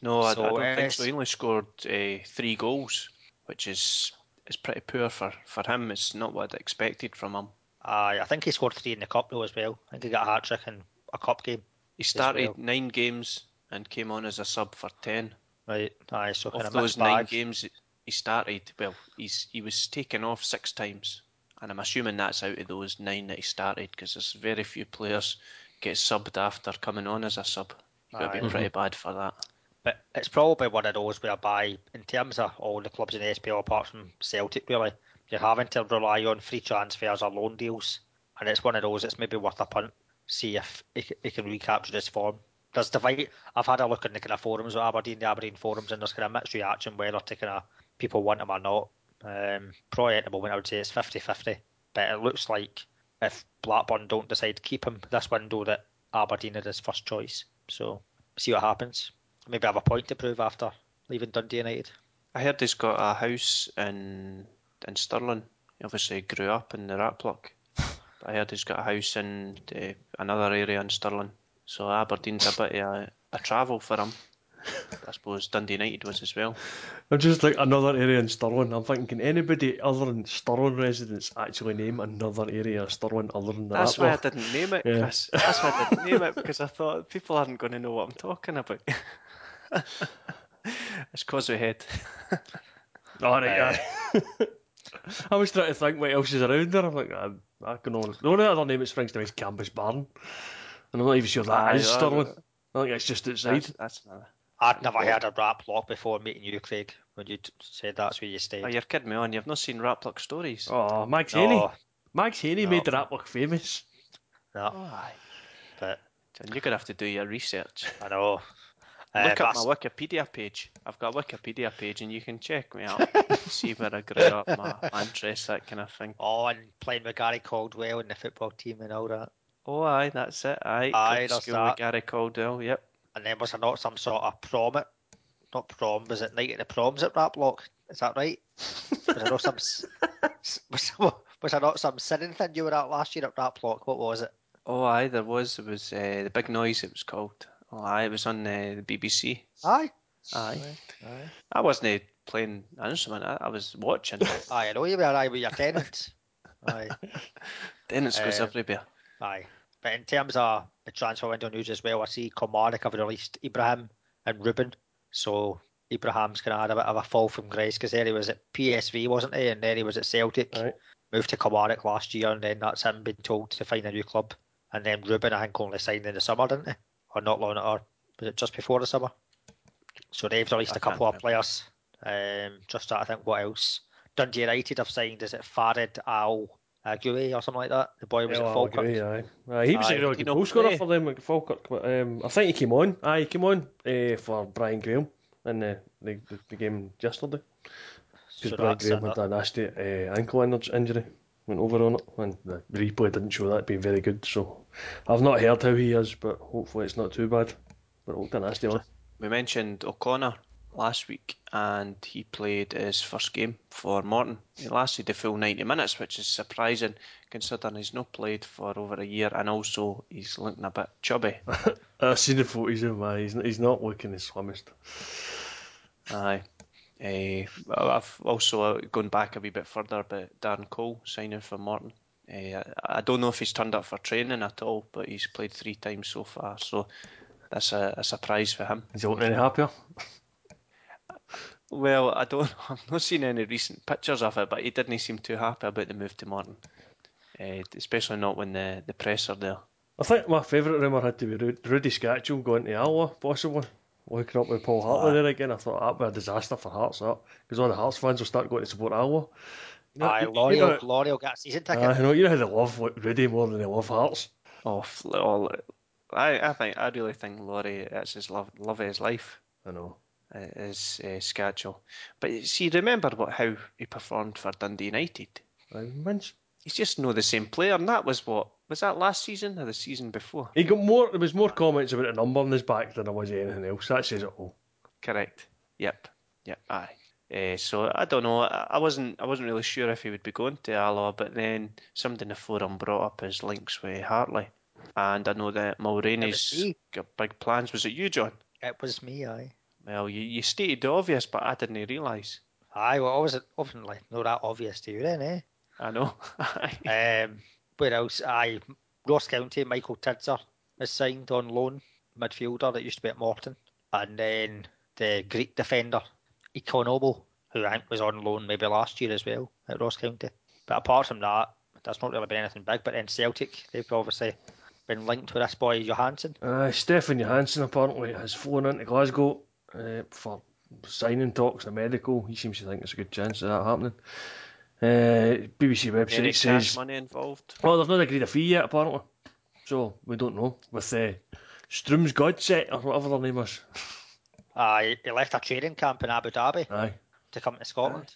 B: No, I, I don't
C: uh,
B: think so. He only scored uh, three goals, which is is pretty poor for, for him. It's not what I'd expected from him.
C: Uh, I think he scored three in the cup though as well. I think he got a hat trick in a cup game.
B: He started
C: well.
B: nine games and came on as a sub for ten.
C: Right. Aye. So
B: Of those nine
C: bag.
B: games he started, well, he's he was taken off six times, and I'm assuming that's out of those nine that he started because there's very few players get subbed after coming on as a sub. You've got to be pretty mm-hmm. bad for that.
C: But it's probably one of those where, whereby, in terms of all the clubs in the SPL apart from Celtic, really, you're having to rely on free transfers or loan deals. And it's one of those that's maybe worth a punt, see if he can recapture his form. There's divide. I've had a look in the kind of forums at Aberdeen, the Aberdeen forums, and there's kind of mixed reaction whether to kind of people want him or not. Um, probably at the moment, I would say it's 50 50. But it looks like if Blackburn don't decide to keep him this window, that Aberdeen are his first choice. So, see what happens. Maybe I have a point to prove after leaving Dundee United.
B: I heard he's got a house in in Stirling. He obviously grew up in the Raploch. I heard he's got a house in uh, another area in Stirling. So Aberdeen's a bit of a, a travel for him. I suppose Dundee United was as well.
D: I'm just like another area in Stirling. I'm thinking, can anybody other than Stirling residents actually name another area of Stirling other than that?
B: That's why I didn't name it,
D: Yeah.
B: Chris. That's why I didn't name it because I thought people aren't going to know what I'm talking about. it's Causewayhead.
D: All right, yeah. I was trying to think what else is around there. I'm like, I, I can only. The only other name that springs to mind is Cambusbarron. And I'm not even sure that
B: Aye,
D: is
B: that-
D: Stirling. I think it's just outside.
B: That's, that's another.
C: I'd never heard of Raploch before meeting you, Craig, when you t- said that's where you stayed.
B: Oh, you're kidding me on. You've not seen Raploch stories.
D: Oh, Max Haney.
C: no,
D: Max Haney
C: No.
D: made the Raploch famous.
C: no,
B: Oh, aye.
C: but
B: John, you're going to have to do your research.
C: I know. Uh,
B: Look up my Wikipedia page. I've got a Wikipedia page and you can check me out. See where I grew up, my, my interests, that kind of thing.
C: Oh, and playing with Gary Caldwell in the football team and all that.
B: Oh, aye, that's it. Aye,
C: Aye, that's
B: school
C: that.
B: Gary Caldwell, yep.
C: And then was there not some sort of prom at, not prom, was it night at the proms at Raploch? Is that right? Was there not some, was, was there not some sinning thing you were at last year at Raploch? What was it?
B: Oh, aye, there was. It was uh, The Big Noise, it was called. Aye, it was on uh, the BBC.
C: Aye.
B: Aye.
C: Aye.
B: I wasn't playing an instrument, I, I was watching.
C: Aye, I know you were aye with your tenants. Aye.
B: Dennis goes
C: Uh,
B: everywhere.
C: Aye. But in terms of the transfer window news as well, I see Kilmarnock have released Ibrahim and Ruben. So Ibrahim's kind of had a bit of a fall from grace because there he was at PSV, wasn't he? And then he was at Celtic.
D: Right.
C: Moved to Kilmarnock last year, and then that's him being told to find a new club. And then Ruben, I think, only signed in the summer, didn't he? Or not long, or was it just before the summer? So they've released
B: I
C: a couple
B: can't
C: of players. Um, just trying to think what else. Dundee United have signed, is it Farid El Alagui or something like that? The boy was
D: Well,
C: at Falkirk.
D: agree, aye. Aye, he was
C: Aye.
D: a really good
B: not
D: goal scorer
B: play?
D: for them at Falkirk, but um, I think he came on. Aye, he came on uh, for Brian Graham in the, the, the, the game yesterday. Because
C: So
D: Brian
C: that's
D: Graham had a nasty uh, ankle injury, went over on it, and the replay didn't show that being very good. So I've not heard how he is, but hopefully it's not too bad. But it looked a nasty one.
B: We mentioned O'Connor last week, and he played his first game for Morton. He lasted the full 90 minutes, which is surprising considering he's not played for over a year, and also he's looking a bit chubby.
D: I've seen the photos of him. Aye, he's, not- he's not looking his slimmest.
B: Aye. Well, I've also uh, gone back a wee bit further, but Darren Cole signing for Morton. I, I don't know if he's turned up for training at all, but he's played three times so far, so that's a, a surprise for him.
D: Is he looking any happier?
B: Well, I don't. I've not seen any recent pictures of it, but he didn't seem too happy about the move to Morton, uh, especially not when the the press are there.
D: I think my favourite rumour had to be Rudy Skácel going to Alloa, possibly. Hooking up with Paul Hartley
B: Aye.
D: there again. I thought that'd be a disaster for Hearts, that. Because all the Hearts fans will start going to support Alloa. You know,
C: Aye,
D: you-
C: Laurie,
D: you know,
C: will, Laurie will get a season ticket.
D: aye, you know, you know how they love like, Rudy more than they love Hearts.
B: Oh, fl- I, I think I really think Laurie it's his love love of his life
D: I know.
B: uh, is uh, Skácel. But you see, remember what how he performed for Dundee United.
D: Aye, wins.
B: He's just no the same player, and that was what was that last season or the season before?
D: He got more. There was more comments about a number on his back than there was anything else. That says it all.
B: Correct. Yep. Yep. Aye. Uh, so I don't know. I I wasn't. I wasn't really sure if he would be going to Alloa, but then somebody in the forum brought up his links with Hartley, and I know that Mulroney's
C: me.
B: got big plans. Was it you, John?
C: It was me, aye.
B: Well, you, you stated the obvious, but I didn't realise.
C: Aye, well, I wasn't obviously not that obvious to you then, eh?
B: I know. Aye.
C: Um, where else? Aye, Ross County, Michael Tidser is signed on loan, midfielder that used to be at Morton. And then the Greek defender, Economo, who I think was on loan maybe last year as well at Ross County. But apart from that, there's not really been anything big. But then Celtic, they've obviously been linked with this boy Johansen.
D: Uh, Stefan Johansen apparently has flown into Glasgow uh, for signing talks and medical. He seems to think there's a good chance of that happening. Uh, BBC website
B: Any
D: says,
B: cash money involved?
D: well, they've not agreed a fee yet apparently, so we don't know. With uh, Strømsgodset or whatever their name is.
C: Aye, he left a training camp in Abu Dhabi
D: Aye.
C: to come to Scotland.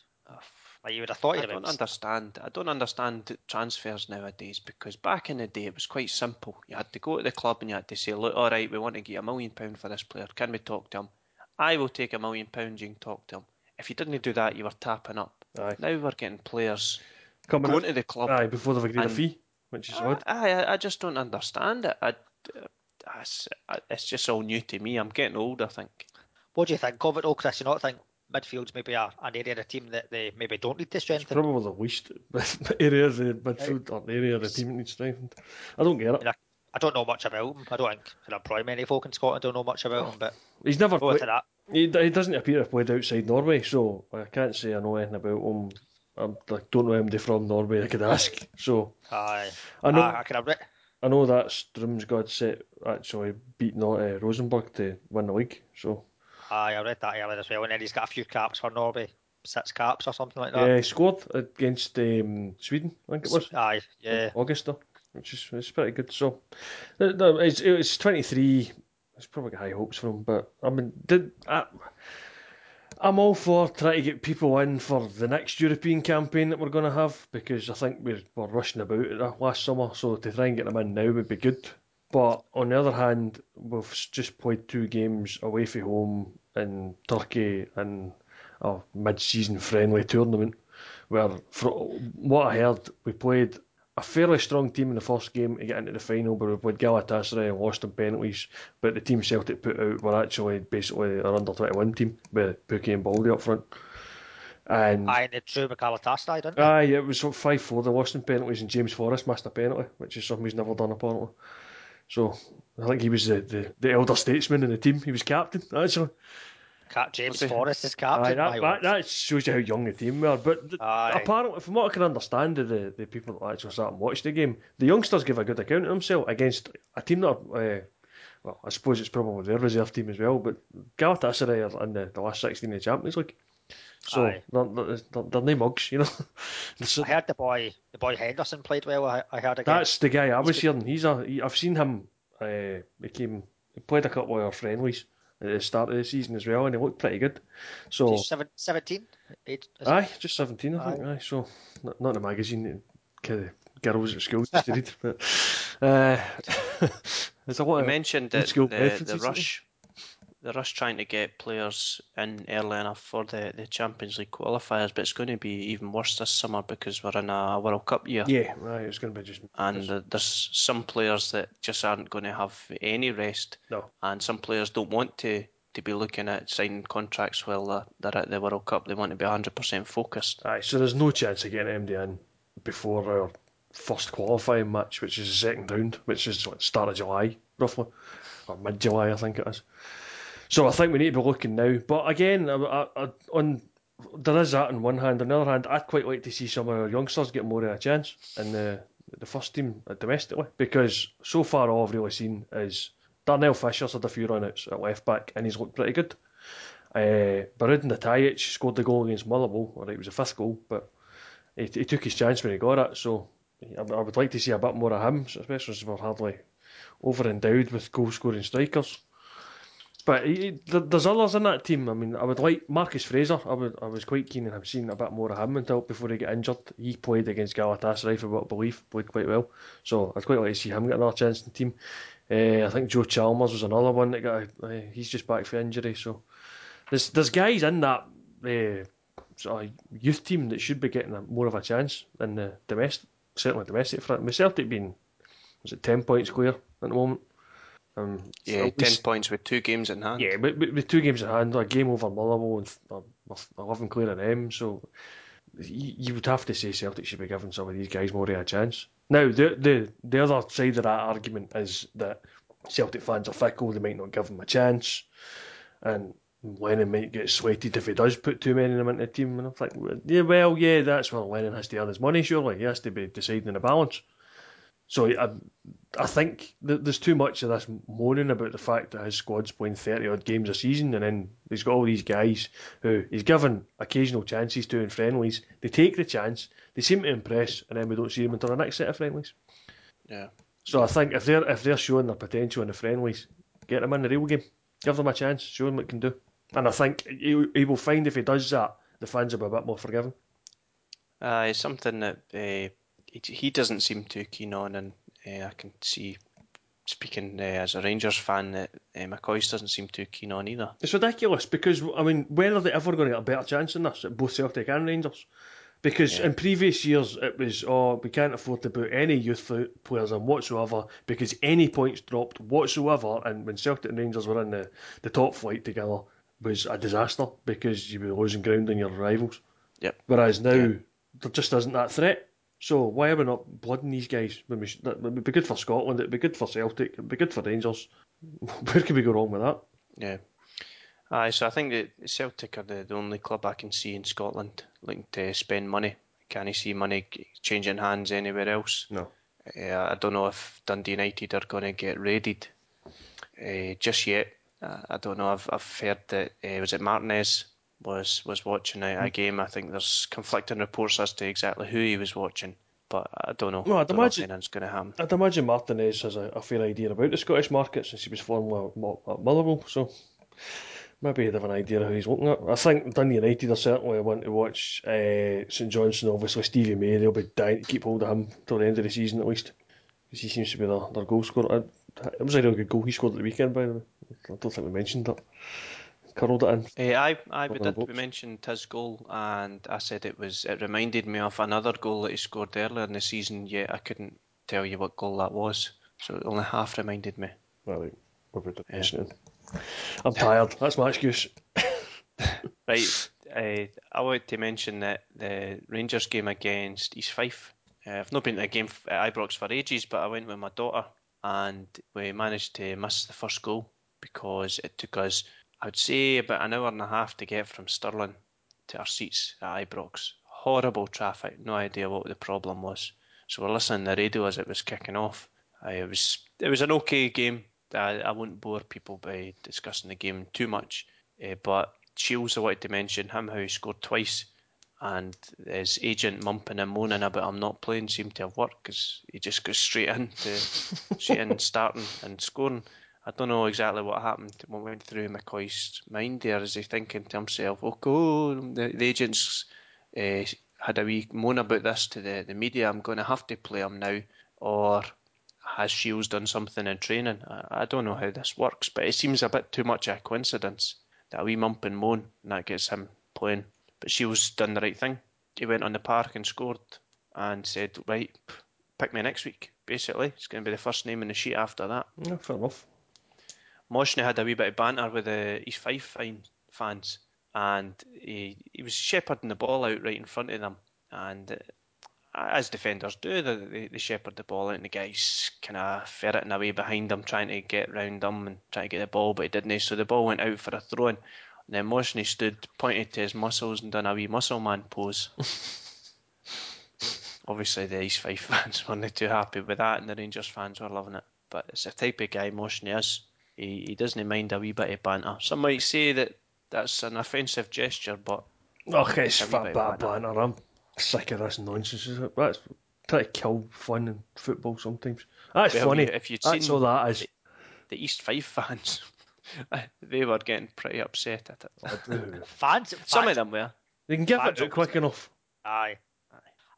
C: Like you would have thought
B: I
C: he'd have
B: don't
C: been
B: understand. I don't understand transfers nowadays because back in the day it was quite simple. You had to go to the club and you had to say, "Look, all right, we want to get a million pound for this player. Can we talk to him? I will take a million pounds. You can talk to him." If you didn't do that, you were tapping up.
D: Aye.
B: Now we're getting players
D: Coming
B: going
D: up,
B: to the club.
D: aye, before they've agreed a fee, which is
B: I,
D: odd.
B: I, I just don't understand it. I, it's, it's just all new to me. I'm getting old, I think.
C: What do you think of it, though, Chris? You not think midfield's maybe a, an area of the team that they maybe don't need to
D: It's
C: strengthen?
D: probably the least area of the midfield or the area of the team that needs strengthened. I don't get it.
C: I, I don't know much about him. I don't think I probably many folk in Scotland don't know much about him, but
D: He's never
C: go
D: played,
C: that.
D: He, he doesn't appear to have played outside Norway, so I can't say I know anything about him. I like, don't know anybody from Norway I could ask. So
C: Aye,
D: I know
C: I, I can have re-
D: I know that Strømsgodset actually beat uh, Rosenborg to win the league. So
C: aye, I read that earlier as well. And then he's got a few caps for Norway, six caps or something like
D: yeah,
C: that.
D: he scored against um, Sweden, I think it was.
C: Aye, yeah.
D: Augusta, which is it's pretty good. So, it's it's twenty three. It's probably high hopes for him, but I mean, did I, I'm all for trying to get people in for the next European campaign that we're going to have because I think we're, we're rushing about it uh, last summer, so to try and get them in now would be good. But on the other hand, we've just played two games away from home in Turkey and a mid-season friendly tournament where, from what I heard, we played a fairly strong team in the first game to get into the final, but we played Galatasaray and lost in penalties. But the team Celtic put out were actually basically an under 21 team with Pukki and Baldé up front. And
C: Aye, and they drew McAllister, didn't they?
D: Aye, it was 5 4. They lost in penalties, and James Forrest missed a penalty, which is something he's never done apparently. So I think he was the, the, the elder statesman in the team. He was captain, actually.
C: Cap James? Forrest is
D: Aye,
C: captain.
D: that, that, that shows you how young the team were. But th-
C: Aye.
D: apparently, from what I can understand of the, the people that actually sat and watched the game, the youngsters give a good account of themselves against a team that, are, uh, well, I suppose it's probably their reserve team as well, but Galatasaray are in the, the last 16 of the Champions League. So
C: Aye.
D: they're, they're, they're, they're no mugs, you know. So
C: I heard the boy, the boy Henderson played well. I, I heard again.
D: that's the guy I was
C: He's
D: hearing. He's a, he, I've seen him. Uh, he came, he played a couple of our friendlies at the start of the season as well, and he looked pretty good. So
C: seven, 17? Eight, is it?
D: Aye, just 17, I think. Aye, so not, not in a magazine that kind of girls at school used to read. But uh, there's a lot
B: You
D: of
B: mentioned that the, the
D: isn't
B: rush, the rush trying to get players in early enough for the, the Champions League qualifiers, but it's going to be even worse this summer because we're in a World Cup year,
D: yeah, aye, it's going to be just
B: and uh, there's some players that just aren't going to have any rest,
D: no.
B: and some players don't want to to be looking at signing contracts while they're, they're at the World Cup. They want to be 100% focused.
D: Aye, so there's no chance of getting MD in before our first qualifying match, which is the second round, which is what start of July roughly, or mid July I think it is. So I think we need to be looking now. But again, I, I, on there is that on one hand. On the other hand, I'd quite like to see some of our youngsters get more of a chance in the the first team domestically because so far all I've really seen is Darnell Fisher's had a few run outs at left back and he's looked pretty good. Uh, Bahrudin Atajić scored the goal against Motherwell, or it was a fifth goal, but he, he took his chance when he got it. So I, I would like to see a bit more of him, especially as we're hardly over endowed with goal scoring strikers. But he, there's others in that team. I mean, I would like Marcus Fraser. I would, I was quite keen on him seeing a bit more of him until before he got injured. He played against Galatasaray for what I believe, played quite well. So I'd quite like to see him get another chance in the team. Uh, I think Joe Chalmers was another one that got. Uh, he's just back for injury, so there's there's guys in that uh, sort of youth team that should be getting a, more of a chance than the domestic, certainly domestic front. Celtic being was it ten points clear at the moment.
B: Um, yeah, ten least, points with two games in hand.
D: Yeah, but, but with two games in hand, a game over Motherwell and uh, eleven clear of them, so you, you would have to say Celtic should be giving some of these guys more of a chance. Now, the the the other side of that argument is that Celtic fans are fickle; they might not give him a chance, and Lennon might get sweated if he does put too many of them into the team. And I'm like, yeah, well, yeah, that's where Lennon has to earn his money. Surely he has to be deciding the balance. So I, I think there's too much of this moaning about the fact that his squad's playing 30 odd games a season, and then he's got all these guys who he's given occasional chances to in friendlies. They take the chance, they seem to impress, and then we don't see them until the next set of friendlies.
B: Yeah.
D: So I think if they're if they're showing their potential in the friendlies, get them in the real game, give them a chance, show them what can do. And I think he, he will find if he does that, the fans will be a bit more forgiving.
B: Uh, it's something that uh, he, he doesn't seem too keen on, and uh, I can see, speaking uh, as a Rangers fan, that uh, doesn't seem too keen on either.
D: It's ridiculous because, I mean, when are they ever going to get a better chance than this at both Celtic and Rangers? Because yeah. in previous years it was, oh, we can't afford to put any youth players in whatsoever because any points dropped whatsoever, and when Celtic and Rangers were in the, the top flight together, was a disaster because you were losing ground on your rivals.
B: Yep.
D: Whereas now yep. there just isn't that threat. So why are we not blooding these guys? When we that would be good for Scotland. It'd be good for Celtic. It'd be good for Rangers. Where can we go wrong with that?
B: Yeah. Aye, so I think that Celtic are the, the only club I can see in Scotland looking to spend money. Can I see money changing hands anywhere else?
D: No.
B: Uh, I don't know if Dundee United are going to get raided uh, just yet. Uh, I don't know. I've I've heard that uh, was it Martinez was was watching a, a, hmm. game. I think there's conflicting reports as to exactly who he was watching, but I don't know.
D: Well, I'd imagine it's
B: going to happen.
D: I'd imagine Martinez has a, a, fair idea about the Scottish market since he was formerly at Motherwell, so maybe he'd have an idea of who he's looking at. I think Dundee United are certainly want to watch uh, St Johnstone. Obviously, Stevie May. They'll be dying to keep hold of him till the end of the season at least, because he seems to be their, their goal scorer. It was a real good goal he scored at the weekend, by the way. I don't think we mentioned that. Curled it
B: in. Uh, I, I we did. We mentioned his goal, and I said it was. It reminded me of another goal that he scored earlier in the season. Yet I couldn't tell you what goal that was, so it only half reminded me.
D: Well, we yeah. I'm tired. That's my excuse.
B: right. Uh, I wanted to mention that the Rangers game against East Fife. Uh, I've not been to a game at Ibrox for ages, but I went with my daughter and we managed to miss the first goal because it took us, I would say, about an hour and a half to get from Stirling to our seats at Ibrox. Horrible traffic, no idea what the problem was. So we're listening to the radio as it was kicking off. Uh, it was it was an okay game. I, I won't bore people by discussing the game too much, uh, but Shiels I wanted to mention him how he scored twice and his agent mumping and moaning about him not playing seemed to have worked because he just goes straight in to straight in starting and scoring. I don't know exactly what happened, what went through McCoist's mind there. Is he thinking to himself, "Oh, oh the, the agents uh, had a wee moan about this to the, the media. I'm going to have to play him now," or has Shiels done something in training? I, I don't know how this works, but it seems a bit too much a coincidence that a wee mump and moan and that gets him playing. But Shiels done the right thing. He went on the park and scored and said, right, pick me next week. Basically, it's going to be the first name in the sheet after that.
D: Yeah, fair enough.
B: Mohsni had a wee bit of banter with the East Fife fans, and he he was shepherding the ball out right in front of them, and uh, as defenders do, they, they shepherd the ball out, and the guys kind of ferreting away behind them, trying to get round them and trying to get the ball, but he didn't. So the ball went out for a throw in, then Mohsni stood, pointed to his muscles, and done a wee muscle man pose. obviously the East Fife fans weren't too happy with that, and the Rangers fans were loving it. But it's the type of guy Mohsni is. He, he doesn't mind a wee bit of banter. Some might say that that's an offensive gesture, but
D: Oh, it's
B: It's a wee
D: fat
B: bit
D: of
B: banter.
D: banter. I'm sick of this nonsense. That's trying to kill fun in football sometimes. That's
B: Well,
D: funny.
B: if you'd
D: That's
B: seen
D: all that is.
B: the East Fife fans, uh, they were getting pretty upset at it.
C: Fans,
B: Some
C: fans-
B: of them were.
D: They can give
C: Fans
D: it out quick enough.
C: Aye.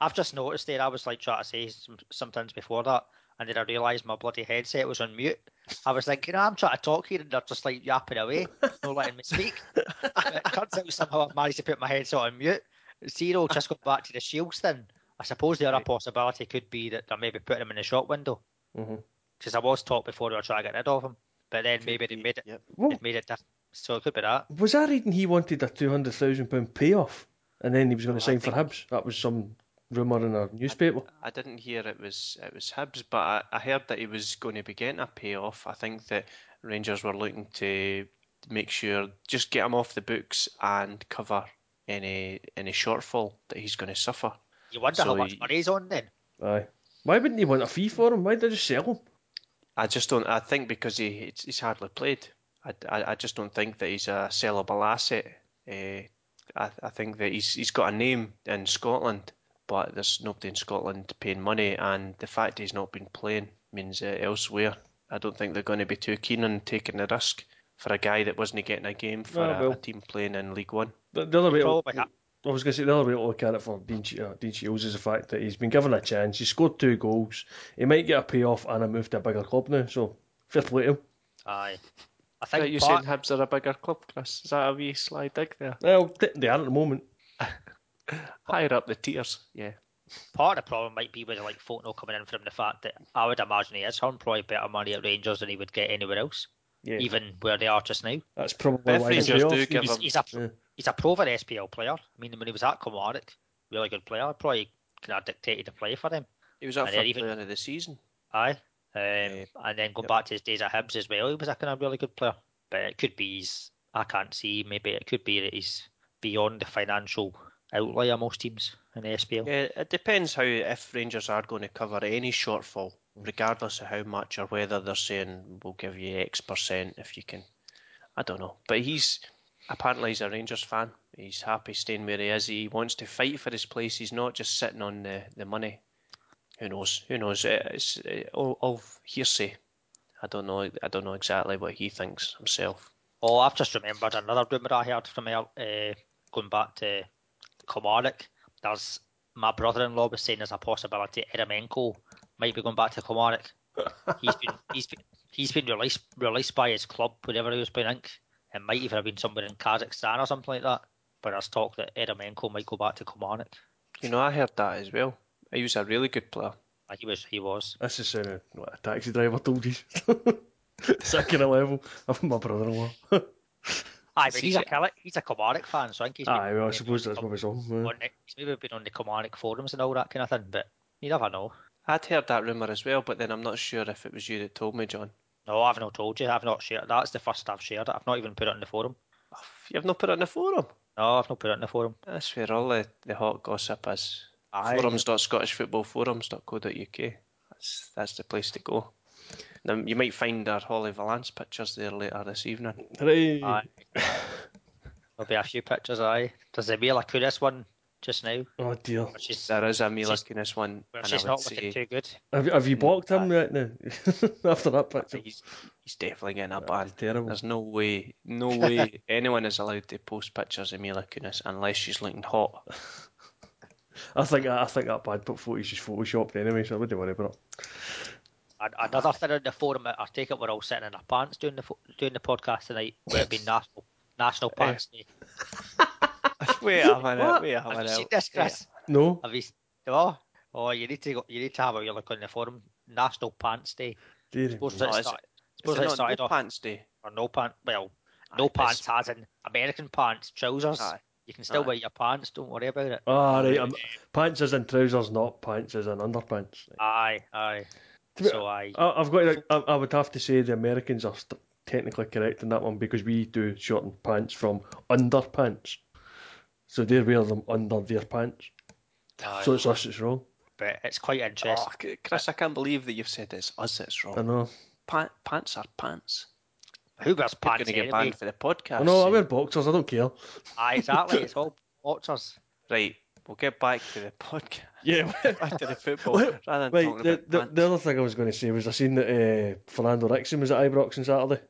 C: I've just noticed there. I was like trying to say some, sometimes before that, and then I realised my bloody headset was on mute. I was thinking, I'm trying to talk here, and they're just like yapping away, not letting me speak. But it turns out somehow I've managed to put my headset on mute. Zero just got back to the Shiels thing. I suppose the other possibility could be that they're maybe putting him in the shop window.
D: Mhm.
C: Because I was taught before they were trying to get rid of him, but then maybe they made it.
B: yep.
D: Well,
C: made it. diff- So it could be that.
D: was I reading he wanted a two hundred thousand pound payoff, and then he was going to
B: I
D: sign for
B: think-
D: Hibs? That was some rumour in a newspaper.
B: I didn't hear it was it was Hibs, but I, I heard that he was going to be getting a payoff. I think that Rangers were looking to make sure just get him off the books and cover any any shortfall that he's going to suffer.
C: You wonder how much
B: he-
C: money he's on then.
D: Aye. Why wouldn't he want a fee for him? Why did they just sell him?
B: I just don't. I think because he he's he's hardly played. I, I, I just don't think that he's a sellable asset. Uh, I I think that he's he's got a name in Scotland, but there's nobody in Scotland paying money, and the fact he's not been playing means uh, elsewhere. I don't think they're going to be too keen on taking the risk for a guy that wasn't getting a game for a,
D: well.
B: a team playing in League One.
D: The, the other way, to,
C: Probably
D: I was going to say the other way to look at it for Dean, Shi- uh, Dean Shiels is the fact that he's been given a chance. He scored two goals. He might get a payoff and a move to a bigger club now. So fair play to him.
C: Aye. I think
B: you
C: part,
B: saying Hibs are a bigger club, Chris? Is that a wee sly dig there?
D: Well, they are at the moment.
B: Higher up the tiers, yeah.
C: part of the problem might be with like Fortnell coming in from the fact that I would imagine he is on probably better money at Rangers than he would get anywhere else,
D: Yeah,
C: even where they are just now.
D: that's probably
B: But if
D: why
B: Rangers do give
C: He's,
B: him-
C: he's a
D: Yeah.
C: he's a proven SPL player. I mean, when he was at Kilmarnock, really good player. Probably could have dictated the play for them.
B: He was up
C: And
B: for
C: then even-
B: player of the season.
C: Aye. Um,
B: Yeah.
C: and then going
B: Yep.
C: back to his days at Hibs as well, he was a kind of really good player. But it could be he's, I can't see. Maybe it could be that he's beyond the financial outlay of most teams in the SPL.
B: Yeah, it depends how if Rangers are going to cover any shortfall, regardless of how much or whether they're saying we'll give you X percent if you can. I don't know, but he's apparently he's a Rangers fan. He's happy staying where he is. He wants to fight for his place. He's not just sitting on the, the money. Who knows? Who knows? It's uh, all, all hearsay. I don't know. I don't know exactly what he thinks himself.
C: Oh, I've just remembered another rumour I heard from uh, going back to Kilmarnock. There's my brother-in-law was saying there's a possibility Eremenko might be going back to Kilmarnock. He's been he's been he's been released released by his club wherever he was playing. I think it might even have been somewhere in Kazakhstan or something like that. But there's talk that Eremenko might go back to Kilmarnock.
B: You know, I heard that as well. He was a really good player.
C: He was he was.
D: This is sounding like a taxi driver told you. Second kind of level of my brother-in-law.
C: Aye, but he's a
B: See-
C: Kil- he's a Kilmarnock fan, so I think he's been
D: Aye, well, I suppose that's
C: on,
D: probably something.
C: on the, he's maybe been on the Kilmarnock forums and all that kind of thing. But you never know.
B: I'd heard that rumour as well, but then I'm not sure if it was you that told me, John.
C: No, I've not told you. I've not shared. That's the first I've shared it. I've not even put it in the forum.
B: You've not put it in the forum.
C: No, I've not put it in the forum.
B: That's where all the, the hot gossip is.
C: Aye.
B: Forums.scottishfootballforums.co.uk. That's that's the place to go. Now you might find our Holly Valance pictures there later this evening.
D: Hooray.
C: Aye. There'll be a few pictures. Aye. There's the Mila Kunis one just now,
D: Oh dear.
C: which is
B: There is a Mila
C: She's-
B: Kunis one,
C: which
B: and I
C: is not looking
B: say
C: too good.
D: Have, have you blocked him
B: Aye.
D: right now? After that picture.
B: he's he's definitely getting a
D: That's
B: ban.
D: terrible.
B: There's no way, no way anyone is allowed to post pictures of Mila Kunis unless she's looking hot.
D: I think I think that bad put photos just photoshopped anyway, so I wouldn't worry about it.
C: Another thing in the forum, I take it we're all sitting in our pants doing the doing the podcast tonight. Where it been national National Pants Day.
B: wait a minute,
D: What?
B: wait a
C: Have you seen this, Chris?
D: No.
C: Have you? Oh, oh, you need to go. You need to have a look on the forum. National Pants Day.
D: Dear
C: Suppose
D: me.
C: it
B: Oh,
C: started, suppose
B: it
C: it started
B: no
C: off
B: pants day?
C: or no pants. Well,
B: Aye,
C: no
B: it's-
C: pants as in American pants, trousers.
B: Aye.
C: You can still
B: Aye.
C: wear your pants. Don't worry about it.
D: Ah, right. Um, pants as in trousers, not pants as in underpants.
C: Aye, aye.
D: To be-
C: So I.
D: I, I've got. To, I, I would have to say the Americans are st- technically correct in that one because we do shorten pants from underpants, so they wear them under their pants.
C: aye.
D: So it's us that's wrong.
C: but it's quite interesting.
B: Oh, Chris, I can't believe that you've said it's us that's wrong.
D: I know.
B: Pa- pants are pants.
C: Who wears
B: You're
C: pants
B: going to get banned for the podcast.
D: I know. I wear boxers. I don't care.
C: Aye, exactly. It's all boxers.
B: Right, we'll get back to the podcast.
D: Yeah.
B: Back to the football
D: Well,
B: rather than talking
D: the, the, the other thing I was going to say was I seen that uh, Fernando Ricksen was at Ibrox on Saturday.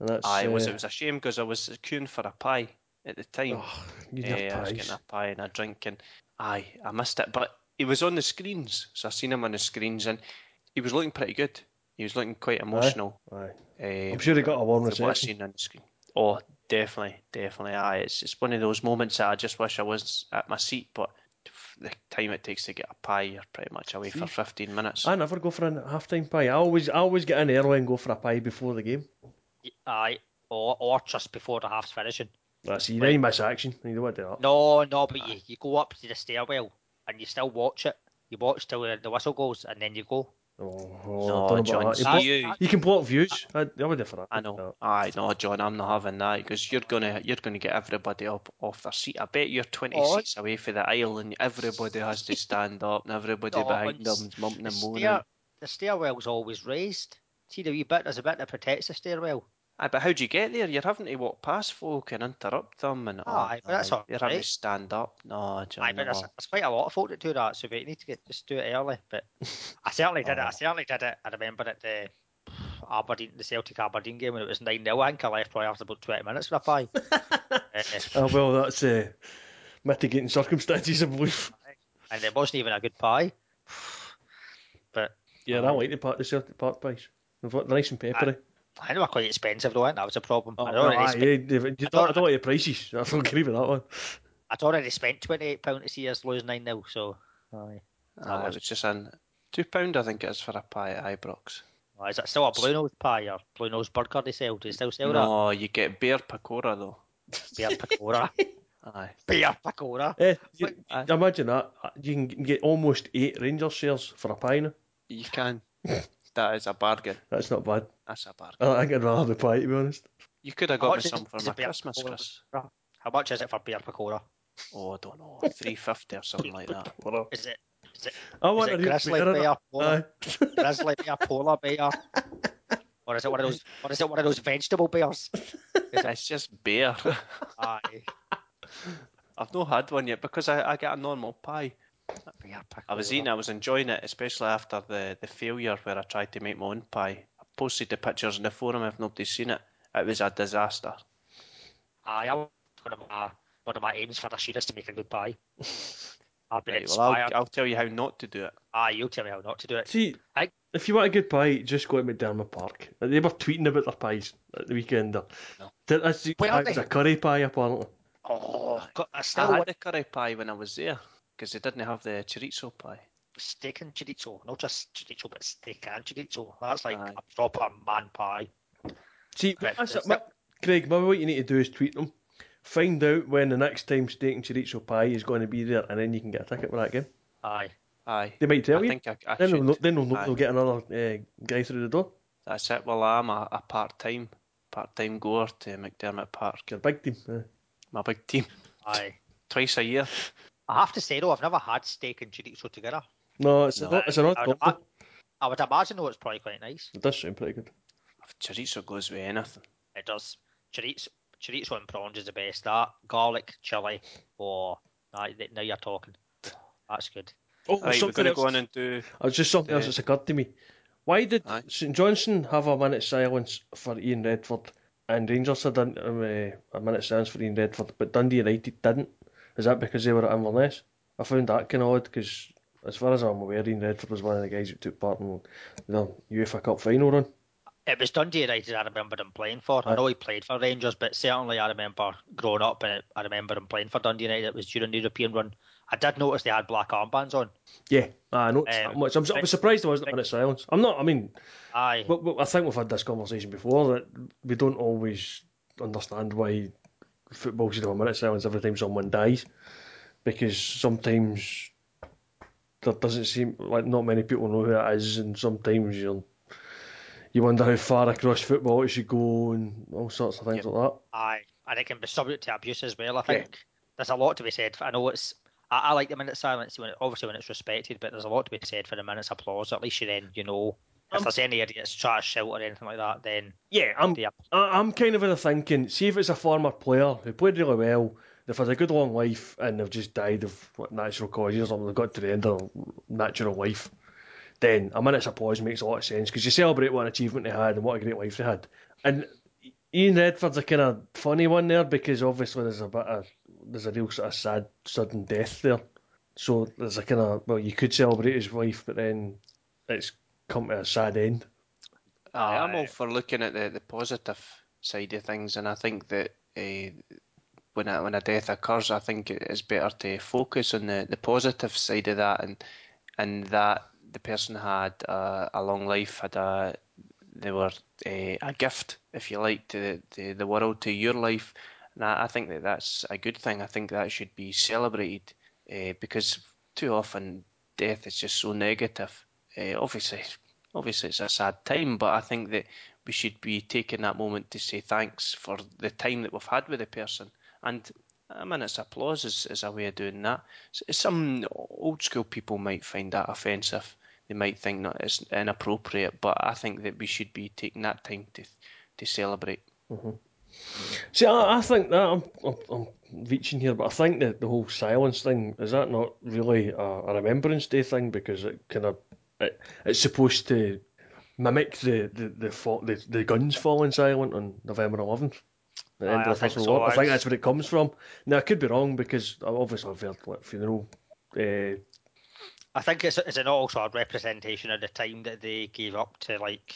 D: And that's,
B: Aye, it was
D: uh,
B: it was a shame because I was queuing for a pie at the time.
D: Oh, you
B: Eh,
D: need
B: I was getting a pie and a drink, and aye, I missed it. But he was on the screens, so I seen him on the screens, and he was looking pretty good. He was looking quite emotional.
D: Aye.
B: eh,
D: I'm sure he got a warm
B: from what I
D: reception.
B: seen on the screen. Oh, definitely, definitely. Aye, it's it's one of those moments that I just wish I was at my seat, but the time it takes to get a pie, you're pretty much away for 15 minutes.
D: I never go for a half time pie. I always I always get in early and go for a pie before the game.
C: Aye, or or just before the half's finishing.
D: That's you then miss action. You don't want to do that.
C: No, no, but you, you go up to the stairwell and you still watch it. You watch till the whistle goes and then you go.
D: Oh,
B: No,
D: I don't know
B: John,
D: about that. You, block-
B: you.
D: you can block views. I, I would do for that.
B: I know.
D: No.
B: Aye, no, John, I'm not having that because you're gonna you're gonna get everybody up off their seat. I bet you're 20
C: Oh.
B: seats away from the aisle, and everybody has to stand up, and everybody
C: No,
B: behind
C: it's-
B: them is mumping
C: The,
B: and moaning.
C: stair, the stairwell's always raised. See the wee bit, there's a bit that protects the stairwell.
B: Aye, but how do you get there? You're having to walk past folk and interrupt them, and oh,
C: Aye, but that's
B: aye,
C: all
B: you're having to stand up. No, John,
C: Aye, but there's, there's quite a lot of folk that do that, so you need to get just do it early. But I certainly did it. I
D: Oh.
C: certainly did it. I remember at the Aberdeen, the Celtic Aberdeen game when it was 9 0. I think I left probably after about 20 minutes for a pie. Eh,
D: Oh well, that's uh, mitigating circumstances, I believe.
C: and it wasn't even a good pie. But
D: Yeah, I like the part the Celtic Park pies. They've got- They're nice and peppery.
C: I know they're quite expensive though, and that was a problem.
D: Oh,
C: I'd,
D: well,
C: already
D: aye,
C: spent,
D: yeah, you
C: I
D: don't,
C: don't-
D: I don't like the prices. I don't agree with that one.
C: I'd already spent £28 to see us lose 9 0, so. Aye.
B: Aye, it was just an two pound, I think it is for a pie at Ibrox.
C: Oh, is it still a Blue Nose pie or Blue Nose burger they sell? Do they still sell that?
B: No, you get beer pakora though.
C: that? Beer pakora.
B: Aye,
C: Beer pakora.
D: Eh, you,
B: Aye.
D: imagine that. You can get almost eight Rangers shares for a pie now.
B: you can. that is a bargain.
D: That's not bad.
B: That's a bargain.
D: I think I'd rather have the pie, to be honest.
B: You could have
C: How
B: got me some for
C: is
B: my Christmas,
C: pakora?
B: Chris.
C: How much is it for beer pakora?
B: Oh, I don't know, three fifty or something like that.
C: Is it? Is it?
D: I
C: Is
D: want
C: it
D: a real
C: grizzly
D: beer in
C: beer? Polar,
D: Aye.
C: grizzly beer, polar beer, or is it one of those? Or is it one of those vegetable beers?
B: It's just beer.
C: Aye.
B: I've not had one yet because I, I get a normal pie.
C: Beer pakora.
B: I was eating, I was enjoying it, especially after the, the failure where I tried to make my own pie. I posted the pictures in the forum if nobody's seen it. It was a disaster.
C: Aye, I, one of my one of my aims for this year is to make a good pie. I've been
B: right, well, I'll, I'll tell you how not to do it.
C: Aye, you'll tell me how not to do it.
D: See,
C: I-
D: if you want a good pie, just go to McDiarmid Park. They were tweeting about their pies at the weekend. there.
B: No.
D: That- That's the
C: Where
D: pie was
C: they?
D: a curry pie, apparently.
C: Oh, God, I
B: I
C: still
B: had
C: want
B: the curry pie when I was there because they didn't have the chorizo pie.
C: Steak and chorizo. Not just chorizo, but steak and chorizo. That's like
B: Aye.
C: a proper man pie.
D: See,
C: Right,
D: that's
C: it's
D: it. Ma- Craig, maybe what you need to do is tweet them. Find out when the next time steak and chorizo pie is going to be there, and then you can get a ticket for that game.
C: Aye.
B: Aye.
D: They might tell
B: I
D: you.
B: think I, I
D: Then they'll, then they'll, they'll get another uh, guy through the door.
B: That's it. Well, I'm a, a part time part time goer to McDiarmid Park.
D: Your big team. Uh,
B: My big team.
C: Aye.
B: Twice a year.
C: I have to say though, I've never had steak and chorizo together.
D: No, it's,
B: No.
D: A, it's an odd
C: I would,
D: combo.
C: I would imagine though it's probably quite nice.
D: It does sound pretty good.
B: Chorizo goes with anything.
C: It does. Chorizo, chorizo and prawns is the best. That garlic, chili, or aye, th- now you're talking. That's good.
D: Oh,
B: Right, we're
D: something
B: going to
D: else.
B: go on and do.
D: Oh, it's just something else that's occurred to me. Why did
B: Aye.
D: St Johnstone have a minute's silence for Ian Redford and Rangers had um, uh, a minute's silence for Ian Redford, but Dundee United didn't? Is that because they were at Inverness? I found that kind of odd because, as far as I'm aware, Ian Redford was one of the guys who took part in the UEFA Cup final run.
C: It was Dundee United I remember him playing for. I know he played for Rangers, but certainly I remember growing up and I remember him playing for Dundee United. It was during the European run. I did notice they had black armbands on.
D: Yeah, I it's
C: Um,
D: that much. I'm, I was surprised there wasn't a minute's silence. I'm not. I mean,
C: Aye.
D: But, but I think we've had this conversation before that we don't always understand why football should have a minute silence every time someone dies, because sometimes there doesn't seem like not many people know who it is, and sometimes you you wonder how far across football it should go and all sorts of things like that.
C: Aye, and it can be subject to abuse as well. I think there's a lot to be said. I know it's I, I like the minute silence when it, obviously when it's respected, but there's a lot to be said for the minutes applause. At least you then you know if
D: Um,
C: there's any idiots try to shout or anything like that, then
D: Yeah, I'm I- I'm kind of in the thinking. See if it's a former player who played really well, they've had a good long life, and they've just died of what, natural causes, or they've got to the end of their natural life. Then a minute's applause makes a lot of sense because you celebrate what an achievement they had and what a great life they had. And Ian Redford's a kind of funny one there because obviously there's a bit of there's a real sort of sad sudden death there. So there's a kind of well you could celebrate his life, but then it's come to a sad end.
B: Aye, I'm all for looking at the, the positive side of things, and I think that uh, when a, when a death occurs, I think it is better to focus on the, the positive side of that, and and that the person had a, a long life, had a they were uh, a gift, if you like, to the, to the world, to your life, and I, I think that that's a good thing. I think that should be celebrated uh, because too often death is just so negative. Uh, obviously, obviously it's a sad time, but I think that we should be taking that moment to say thanks for the time that we've had with the person. And a minute's applause is, is a way of doing that. Some old school people might find that offensive. They might think that it's inappropriate, but I think that we should be taking that time to to celebrate. Mm-hmm.
D: See, I, I think that I'm, I'm, I'm reaching here, but I think that the whole silence thing is that not really a, a Remembrance Day thing because it kind of it, it's supposed to mimic the the the, the the guns falling silent on November 11th. The end
C: I
D: of the
C: think so,
D: War. I think that's where it comes from. Now I could be wrong because obviously I've heard like funeral. Uh,
C: I think it's it's an also a representation of the time that they gave up to like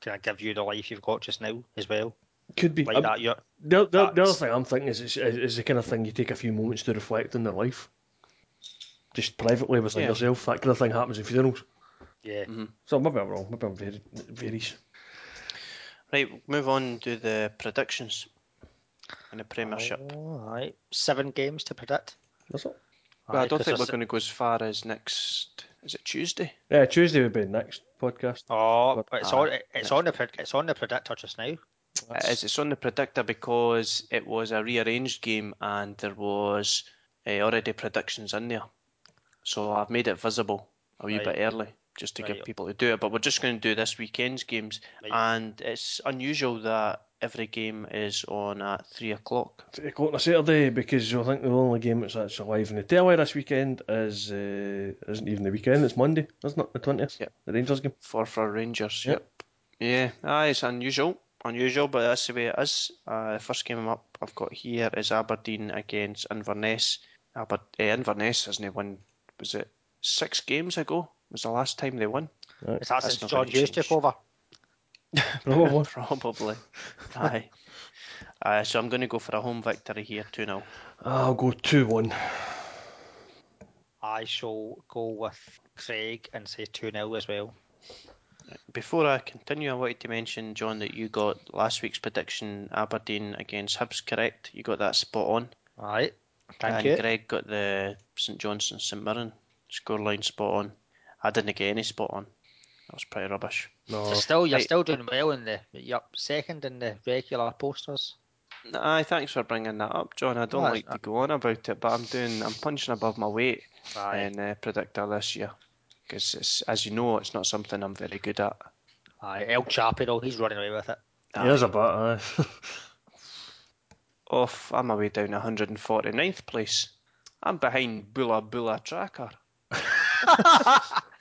C: kind of give you the life you've got just now as well.
D: could be.
C: Like
D: Um,
C: that, you're
D: the, the, the other thing I'm thinking is, is is the kind of thing you take a few moments to reflect on their life, just privately within
B: Yeah.
D: yourself. That kind of thing happens in funerals.
C: yeah.
D: So maybe I'm wrong. Maybe I'm very varies.
B: Right, move on to the predictions in the Premiership.
C: All right, seven games to predict.
D: That's it.
B: Well, I don't think we're going to go as far as next. Is it Tuesday?
D: Yeah, Tuesday would be next podcast.
C: Oh, but it's
B: Ah,
C: on. It's on the. pred- It's on the predictor just now.
B: It is. It's on the predictor because it was a rearranged game and there was uh, already predictions in there. So I've made it visible a wee
C: Right.
B: bit early just to
C: Right.
B: give people to do it. But we're just going to do this weekend's games,
C: Right.
B: and it's unusual that every game is on at three o'clock.
D: Three o'clock on a Saturday because I think the only game that's actually live in the telly this weekend is uh, isn't even the weekend. It's Monday, isn't it? The twentieth.
B: Yep.
D: The Rangers game.
B: For for Rangers.
D: Yep.
B: Yep. Yeah. Aye, it's unusual. Unusual, but that's the way it is. Uh, the first game up I've got here is Aberdeen against Inverness. Aber- eh, Inverness hasn't won. Was it six games ago? Was the last time they won?
C: Is that
B: That's
C: since
B: not
C: John Hughes took over?
D: Probably.
B: Probably. Aye. Uh, so I'm going to go for a home victory here, 2 0.
D: I'll go two one.
C: I shall go with Craig and say two 0 as well.
B: Before I continue, I wanted to mention, John, that you got last week's prediction Aberdeen against Hibs correct. You got that spot on.
C: All right. Thank
B: and
C: you.
B: Greg got the St Johnstone St Mirren scoreline spot on. I didn't get any spot on. That was pretty rubbish.
D: No.
C: You're still you're
B: Right.
C: still doing well in the you're second in the regular posters.
B: Aye, thanks for bringing that up, John. I don't
C: No,
B: like
C: it's-
B: to go on about it, but I'm doing, I'm punching above my weight
C: Aye.
B: in uh, predictor this year because, as you know, it's not something I'm very good at.
C: Aye. El Chapo though, he's running away with it.
D: Here's a bit. Aye.
B: Off, I'm away down 149th place. I'm behind Bula Bula Tracker.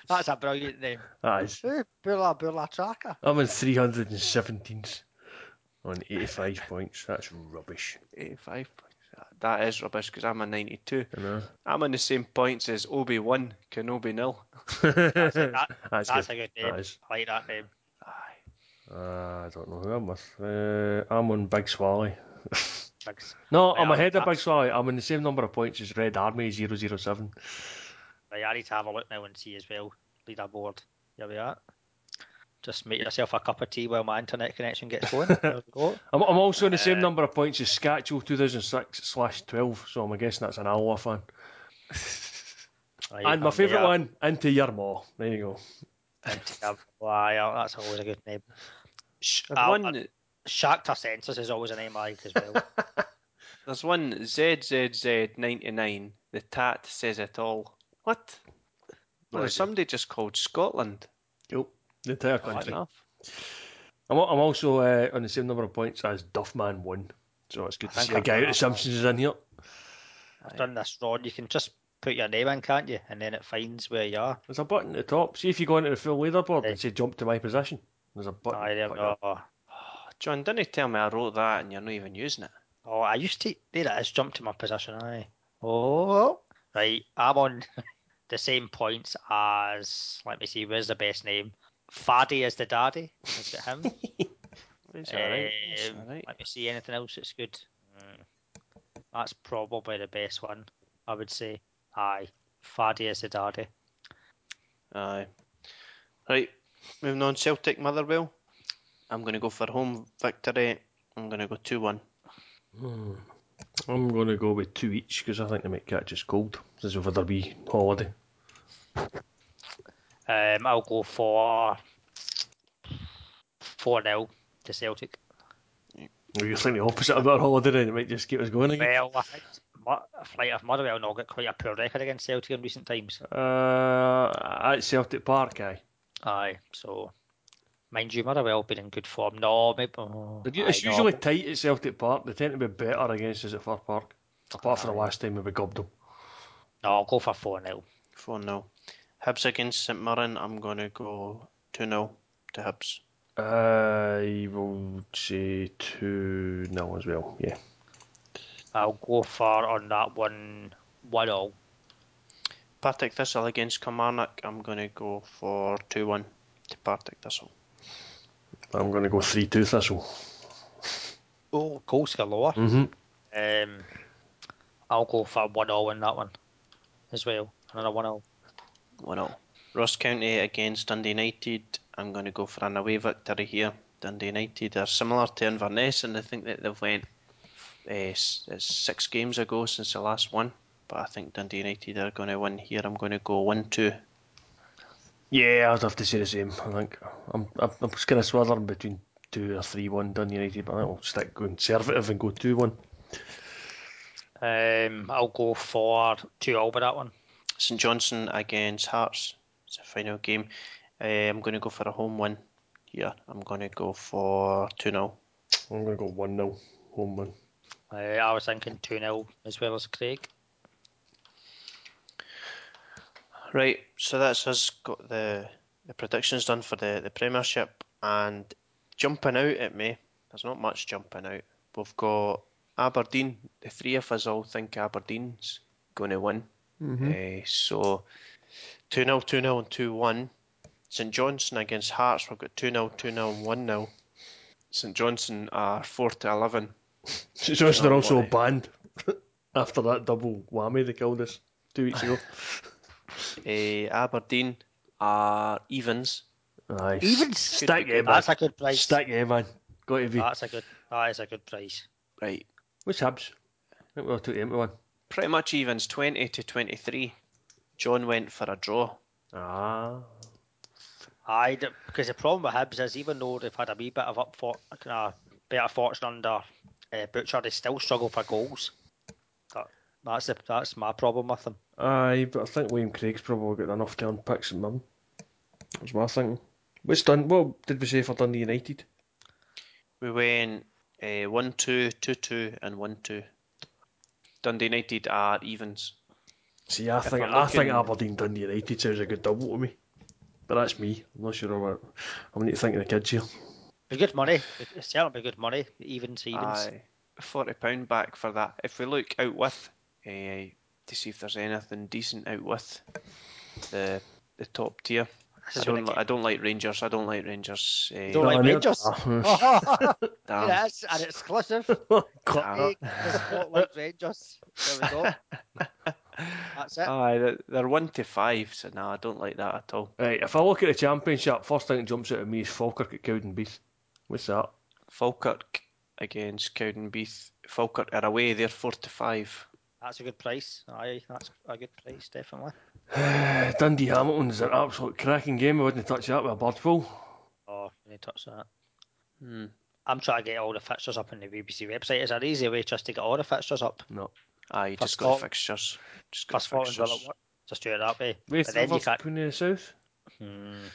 C: That's a brilliant name.
D: Aye.
C: Ooh, Bula Bula Tracker.
D: I'm in three hundred and seventeenth on eighty-five points. That's rubbish.
B: 85 points. That is rubbish because I'm a 92.
D: I know.
B: I'm on the same points as Obi 1, Kenobi nil.
C: That's, a, that,
D: That's,
C: that's
D: good.
C: a good name.
D: That is.
C: I like that name.
B: Aye.
D: Uh, I don't know who I'm with. Uh, I'm on Big Swally. No, I'm ahead of
C: I'm-
D: Big Swally. I'm in the same number of points as Red Army 007.
C: Right, I need to have a look now and see as well. Leaderboard. Here we are. Just make yourself a cup of tea while my internet connection gets going. there go.
D: I'm, I'm also in the same
C: Uh,
D: number of points as Scatcho 2006 slash 12, so I'm guessing that's an Alloa fan.
C: Right,
D: and my favourite one, Into Your Maw. There you go.
C: Why, that's always a good name.
B: Sh-
C: I'll-
B: one,
C: Shakhtar Census is always a name I like as well.
B: There's one ZZZ99. The tat says it all. What? Well, there's somebody just called Scotland.
D: Nope. The entire
B: Fair
D: country. I'm, I'm also uh, on the same number of points as Duffman 1. So it's good to
C: I
D: see
C: think
D: a guy
C: I've
D: out of The Simpsons is in here.
C: I've done this wrong. You can just put your name in, can't you? And then it finds where you are.
D: There's a button at the top. See if you go into the full leaderboard
C: Aye.
D: and say jump to my position. There's a button.
C: Aye, there we
D: button.
C: go.
B: John, didn't you tell me I wrote that and you're not even using it.
C: Oh, I used to. There it is. Jump to my position. Aye. Oh, right. I'm on the same points as. Let me see. Where's the best name? Faddy is the daddy. Is it him?
B: It's alright. It's
C: Um,
B: alright.
C: Let me see anything else that's good. Mm. That's probably the best one, I would say. Aye, Faddy is the daddy.
B: Aye. Right, moving on. Celtic Motherwell. I'm going to go for home victory. I'm going to go 2 1.
D: Hmm. I'm going to go with two each because I think they might catch us cold since we've had a wee holiday.
C: Um, I'll go for four 0 to Celtic.
D: Or you think the opposite of our holiday then? It might just keep us going again.
C: Well, I think Mo- Flight of Motherwell not got quite a poor record against Celtic in recent times.
D: Uh, at Celtic Park, aye.
C: Aye, so mind you, Motherwell been in good form. No, maybe. Oh,
D: It's
C: aye, no,
D: usually tight at Celtic Park. They tend to be better against us at Fir Park. Apart from the last time we gubbed them.
C: No, I'll go for four 0
B: 4 0. Hibs against St Mirren. I'm going to go 2 0 to Hibs.
D: I will say 2 0 as well, yeah.
C: I'll go for on that one one all.
B: Partick Thistle against Kilmarnock. I'm going to go for 2 1 to Partick Thistle.
D: I'm going to go 3 2 Thistle.
C: Oh, goals galore.
D: Mm-hmm.
C: Um, I'll go for one all in that one as well. Another one all.
B: 1 0. Ross County against Dundee United. I'm going to go for an away victory here. Dundee United are similar to Inverness, and I think that they've went uh, uh, six games ago since the last one. But I think Dundee United are going to win here. I'm going to go 1 2.
D: Yeah, I'd have to say the same. I think I'm I'm, I'm just kind of swirling between two or three one Dundee United, but I think I'll stick conservative and go two one.
C: Um, I'll go for two all with that one.
B: St Johnstone against Hearts. It's a final game. Uh, I'm going to go for a home win here. I'm going to go for 2 0.
D: I'm going to go one 0 home win.
C: Uh, I was thinking two 0 as well as Craig.
B: Right, so that's us got the the predictions done for the, the Premiership and jumping out at me, there's not much jumping out. We've got Aberdeen. The three of us all think Aberdeen's going to win. Uh, so 2 0, 2 0, and 2 1. St Johnstone against Hearts, we've got 2 0, 2 0, and 1 0. St Johnstone are 4 to 11.
D: St Johnstone are also banned after that double whammy they killed us two weeks ago.
B: Uh, Aberdeen are evens.
D: Aye.
C: Even
D: Stick it, man.
C: That's a good price.
D: Stick it, man. Got to be.
C: That's a good. That is a good price.
B: Right,
D: What's Hibs? I think we're two to one.
B: pretty much evens, 20 to 23. John went for a draw.
D: Ah.
C: I because the problem with Hibs is even though they've had a wee bit of up for kind of better fortune under uh, Butcher, they still struggle for goals. That, that's the, that's my problem with them.
D: Aye, but I think William Craig's probably got enough to unpick some them. That's my thinking. What's done? What did we say for Dundee United?
B: We went uh, 1 2, 2 2, and 1 2. Dundee United are evens.
D: See, I
B: If
D: think
B: we're
D: I think Aberdeen Dundee United sounds a good double to me. But that's me. I'm not sure what I need to think of the kids here.
C: Be good money. It's certainly be good money. Evens, evens.
B: Aye, £40 back for that. If we look out with, uh, to see if there's anything decent out with the the top tier. I don't, li- I don't like Rangers. I don't like Rangers. Uh,
C: Don't like Rangers?
B: Damn.
C: yes, an exclusive.
B: Damn.
C: Craig does not like Rangers. There we go. That's it.
B: Aye, they're- they're 1 to 5, so no, I don't like that at all.
D: Right, if I look at the championship, first thing that jumps out at me is Falkirk at Cowdenbeath. What's that?
B: Falkirk against Cowdenbeath. Falkirk are away, they're 4 to 5.
C: That's a good price. Aye, that's a good price, definitely.
D: Dundee Hamilton's an absolute cracking game. I wouldn't touch that with a bird full.
C: Oh, you need to touch that.
B: Hmm.
C: I'm trying to get all the fixtures up on the BBC website. Is there an easy way just to get all the fixtures up?
D: No.
B: Aye, you just got the
C: Scotland-
B: fixtures. Just
C: For
B: got the fixtures.
C: work? Just do it that way.
D: Wait,
C: But then you can't.
D: Pune the South?
C: Hmm.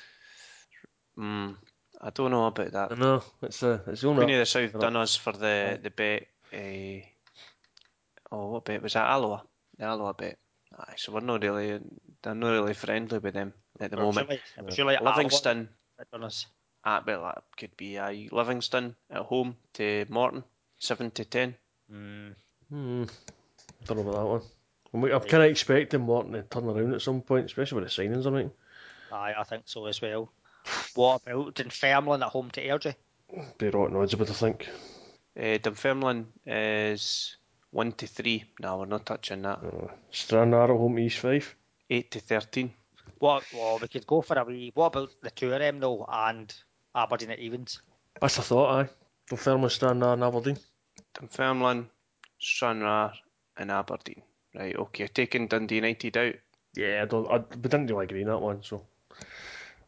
B: Mm, I don't know about
D: I
B: that.
D: know, it's, uh, it's the only...
B: Queen of the South
D: Right.
B: done us for the the bet. Uh, oh, what bet was that? Alloa, the Alloa bet. Aye, so we're not really, they're not really friendly with them at the moment.
C: Surely- it surely
B: Livingston,
C: that done
B: ah, well, that could be aye. Livingston at home to Morton, seven to ten.
C: Hmm.
D: Hmm. Don't know about that one. I'm, I'm kind of expecting Morton to turn around at some point, especially with the signings I everything.
C: Aye, I think so as well. What about Dunfermline at home to Airdrie?
D: Be rotten odds about, I think.
B: Uh, Dunfermline is one to three. No, we're not touching that.
D: Uh, Stranraer at home to East Fife.
B: Eight to thirteen.
C: What? Well, we could go for a wee. What about the two of them though, and Aberdeen at evens?
D: That's the thought, aye. Dunfermline, Stranraer and Aberdeen.
B: Dunfermline, Stranraer, and Aberdeen. Right, okay, taking Dundee United out.
D: Yeah, I don't. I, we didn't really agree on that one, so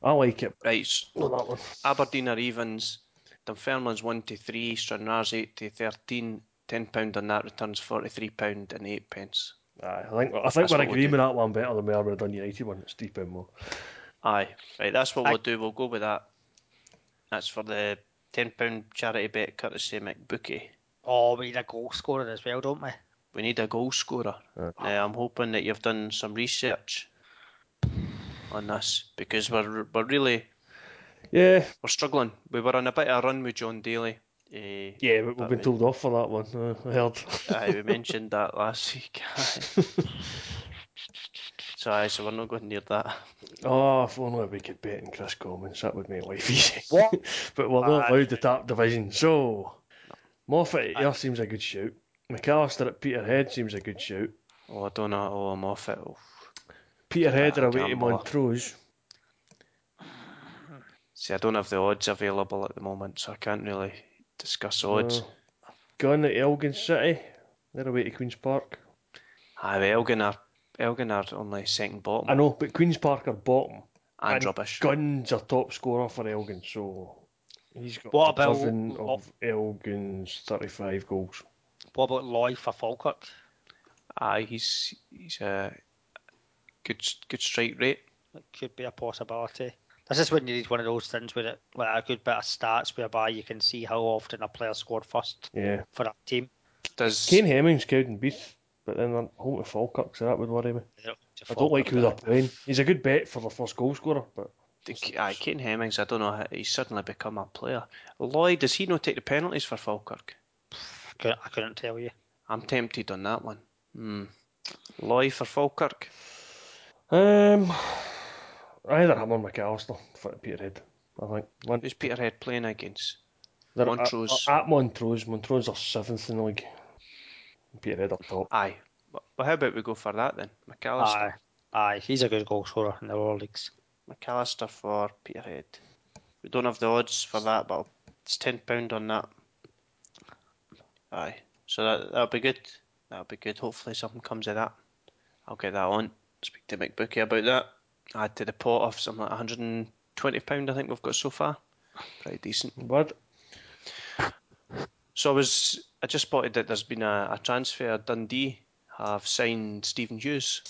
D: I like it.
B: Right, s-
D: Not that one.
B: Aberdeen are evens. Dunfermline's one to three. Stranraer's eight to thirteen. Ten pound on that returns forty three pound and eight pence.
D: Aye, I think I think
B: That's
D: we're
B: what we'll
D: agreeing
B: do.
D: that one better than we are with the Dun United one. It's three pound more.
B: Aye, right. That's what
C: Aye.
B: we'll do. We'll go with that. That's for the ten pound charity bet courtesy McBookie.
C: Oh, we need a goal scorer as well, don't we?
B: We need a goal scorer.
D: Aye.
B: Now, I'm hoping that you've done some research on this because we're we're really
D: Yeah,
B: we're struggling. We were on a bit of a run with Jon Daly. Uh,
D: yeah, we, we've been
B: we-
D: told off for that one. Uh, I heard.
B: aye, we mentioned that last week. so aye, so we're not going near that.
D: oh, if only we could bet in Kris Commons, that would make life easy.
C: What?
D: but we're not allowed to tap division, so Moffat at Ayr seems a good shout. McAllister at Peterhead seems a good shout.
B: Oh, I don't know. Oh, I'm off it. Oh.
D: Peterhead are away to. Montrose.
B: See, I don't have the odds available at the moment, so I can't really discuss odds.
D: Uh, Gunn at Elgin City. They're away to Queen's Park.
B: Aye, but Elgin are Elgin are only second bottom
D: I know, but Queen's Park are bottom.
B: and,
D: and
B: rubbish.
D: Gunn's a top scorer for Elgin, so he's got
C: What about-
D: 11 of Elgin's 35 goals.
C: What about Loy for Falkirk?
B: Aye, he's he's a good good strike rate.
C: It could be a possibility. This is when you need one of those things with it, with a good bit of stats whereby you can see how often a player scored first
D: Yeah.
C: for that team.
B: Does
D: Kane Hemmings, Cowdenbeath, but then they're home to Falkirk, so that would worry me. I don't like who they're playing. He's a good bet for the first goal scorer, but
B: think, aye, Kane Hemmings? I don't know. how- He's suddenly become a player. Loy, does he not take the penalties for Falkirk?
C: I couldn't, I couldn't tell you.
B: I'm tempted on that one. Hmm. Loy for Falkirk.
D: um, either him or McAllister for Peterhead. I think. One,
B: Who's Peterhead playing against?
D: they're
B: Montrose.
D: At, at Montrose. Montrose are seventh in the league. Peterhead up top.
B: Aye. Well, well, how about we go for that then? McAllister.
C: Aye, aye, he's a good goal scorer in the lower leagues.
B: McAllister for Peterhead. We don't have the odds for that, but it's ten pound on that. Aye, so that that'll be good. That'll be good. Hopefully something comes of that. I'll get that on. Speak to McBookie about that. Add to the pot of something like 120 pound. I think we've got so far. Pretty decent.
D: But
B: So I was. I just spotted that there's been a, a transfer. Dundee have signed Stephen Hughes.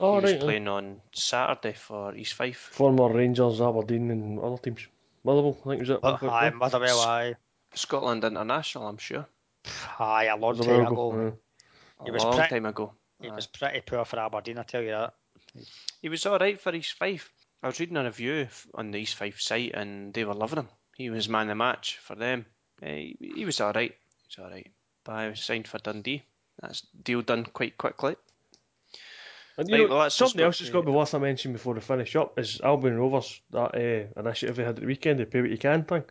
D: oh,
B: he was
D: right,
B: playing on Saturday for East Fife.
D: former Rangers, Aberdeen, and other teams. Motherwell, I think was it.
C: Uh, but aye, Motherwell, aye,
B: Scotland international, I'm sure.
C: aye, a long time
D: while
C: ago.
D: ago,
B: A
C: He was
B: long
C: pretty-
B: time ago.
C: He
B: Aye.
C: was pretty poor for Aberdeen, I tell you that.
B: He was all right for East Fife. I was reading a review on the East Fife site, and they were loving him. He was man of the match for them. Eh, he, was all right. He was all right. But I was signed for Dundee. That's deal done quite quickly.
D: And you
B: Right,
D: know,
B: well, that's
D: something else that's got to be worth a mention before we finish up is Albion Rovers, that uh, initiative they had at the weekend, the pay what you can thing.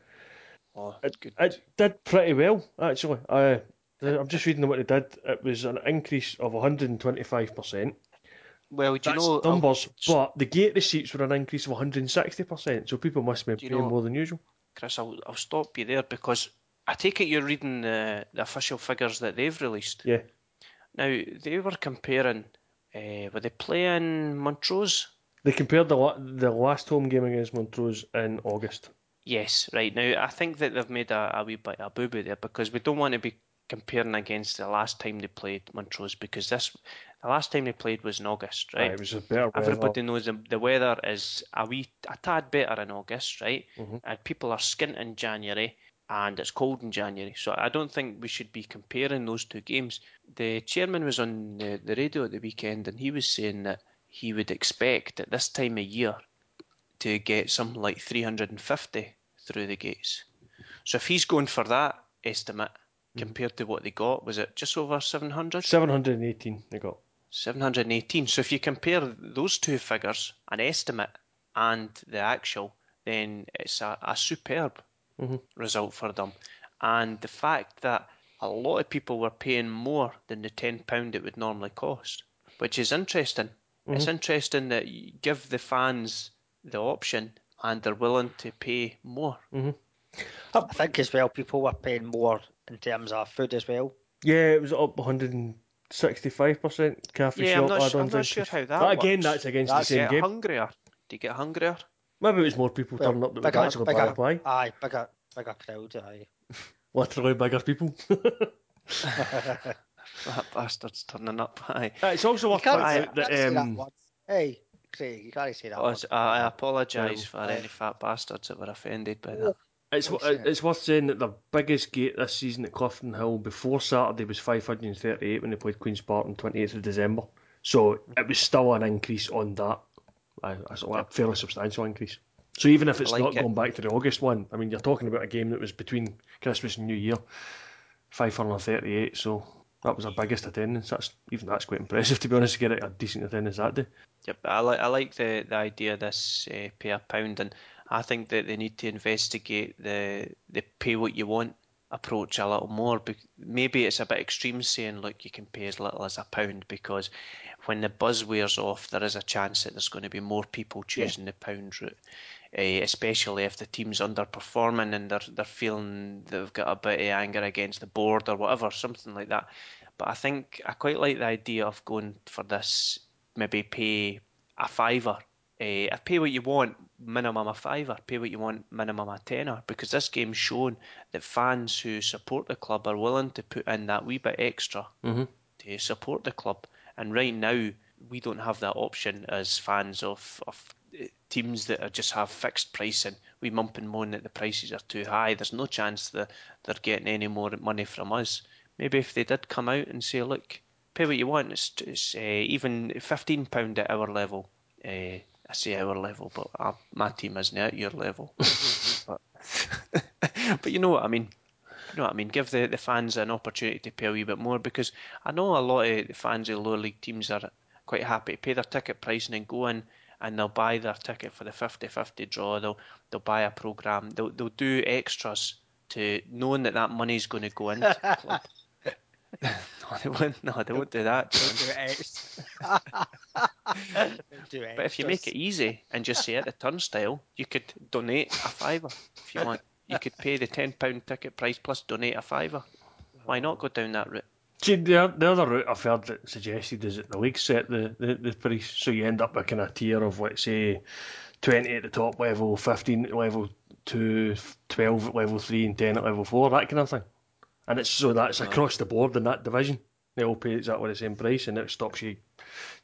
B: Oh,
D: It,
B: good.
D: it did pretty well, actually. Uh, I'm just reading what they did. It was an increase of 125%.
B: Well, do you
D: That's
B: know?
D: numbers,
B: I'll-
D: but the gate receipts were an increase of 160%, so people must be paying
B: know-
D: more than usual.
B: Chris, I'll, I'll stop you there because I take it you're reading the, the official figures that they've released.
D: Yeah.
B: Now, they were comparing. Uh, were they playing Montrose?
D: They compared the la- the last home game against Montrose in August.
B: Yes, right. Now, I think that they've made a, a wee bit of a boo boo there because we don't want to be comparing against the last time they played Montrose because this the last time they played was in August,
D: Aye,
B: right?
D: it was a better weather.
B: Everybody knows the, the weather is a wee a tad better in August, right?
D: Mhm.
B: And people are skint in January and it's cold in January. So I don't think we should be comparing those two games. The chairman was on the, the radio at the weekend and he was saying that he would expect at this time of year to get something like 350 through the gates. So if he's going for that estimate compared to what they got, was it just over 700?
D: 718 they got.
B: 718. So if you compare those two figures, an estimate and the actual, then it's a, a superb
D: Mhm.
B: result for them. And the fact that a lot of people were paying more than the £10 it would normally cost, which is interesting. It's interesting that you give the fans the option and they're willing to pay more.
C: I think as well, people were paying more in terms of food as well.
D: Yeah, it was up 165% cafe
B: Yeah,
D: shop
B: I'm not, su- I'm not sure how that
D: But again,
B: works.
D: that's against
C: That's
D: the
B: Do
D: same
B: get
D: game.
B: hungrier? Do you get hungrier?
D: Maybe it was more people
C: Well,
D: turning up that would
C: bigger,
D: actually buy
C: bigger,
D: a pie.
C: aye, bigger, bigger crowd, aye.
D: Literally bigger people.
B: That bastard's turning up. Aye.
D: Uh, it's also worth pointing out that
C: that
D: um,
C: word. Hey, Craig, you can't say that.
B: Oh. I I apologise for
C: Aye.
B: any fat bastards that were offended by that.
D: It's
C: Oh, shit.
D: it's worth saying that their biggest gate this season at Clifton Hill before Saturday was 538 when they played Queen's Park on 28th of December. So it was still an increase on that. That's a fairly substantial increase. So even if it's
B: like
D: not
B: it.
D: going back to the August one, I mean, you're talking about a game that was between Christmas and New Year, 538. So that was our biggest attendance. That's even that's quite impressive to be honest. To get a decent attendance that day.
B: Yep, I like I like the, the idea of this uh, pay pound, and I think that they need to investigate the the pay what you want approach a little more. Maybe it's a bit extreme saying look you can pay as little as a pound because when the buzz wears off, there is a chance that there's going to be more people choosing the pound route. Uh, especially if the team's underperforming and they're they're feeling they've got a bit of anger against the board or whatever, something like that. But I think I quite like the idea of going for this maybe pay a fiver. Uh, pay what you want, minimum a fiver. Pay what you want, minimum a tenner. Because this game's shown that fans who support the club are willing to put in that wee bit extra
D: Mhm.
B: to support the club. And right now, we don't have that option as fans of, of uh, teams that are just have fixed pricing. We mump and moan that the prices are too high. There's no chance that they're getting any more money from us. Maybe if they did come out and say, look, pay what you want. It's, it's uh, even fifteen pound at our level. Uh, I say our level, but uh, my team isn't at your level. but, but you know what I mean. You know what I mean? Give the, the fans an opportunity to pay a wee bit more because I know a lot of the fans of lower league teams are quite happy to pay their ticket price and then go in and they'll buy their ticket for the 50-50 draw. They'll they'll buy a program. They'll they'll do extras to knowing that that money's going to go into the club. no, they won't. No, they won't do that. John.
C: Do ex- Do
B: But if you make it easy and just say at the turnstile, you could donate a fiver if you want. You could pay the ten pound ticket price plus donate a fiver. Why not go down that route?
D: See, the, the other route I've heard that suggested is that the league set the, the, the price, so you end up with a kind of tier of, let's say, 20 at the top level, 15 at level 2, 12 at level 3, and 10 at level 4, that kind of thing. And it's so that's across the board in that division. They all pay exactly the same price, and it stops you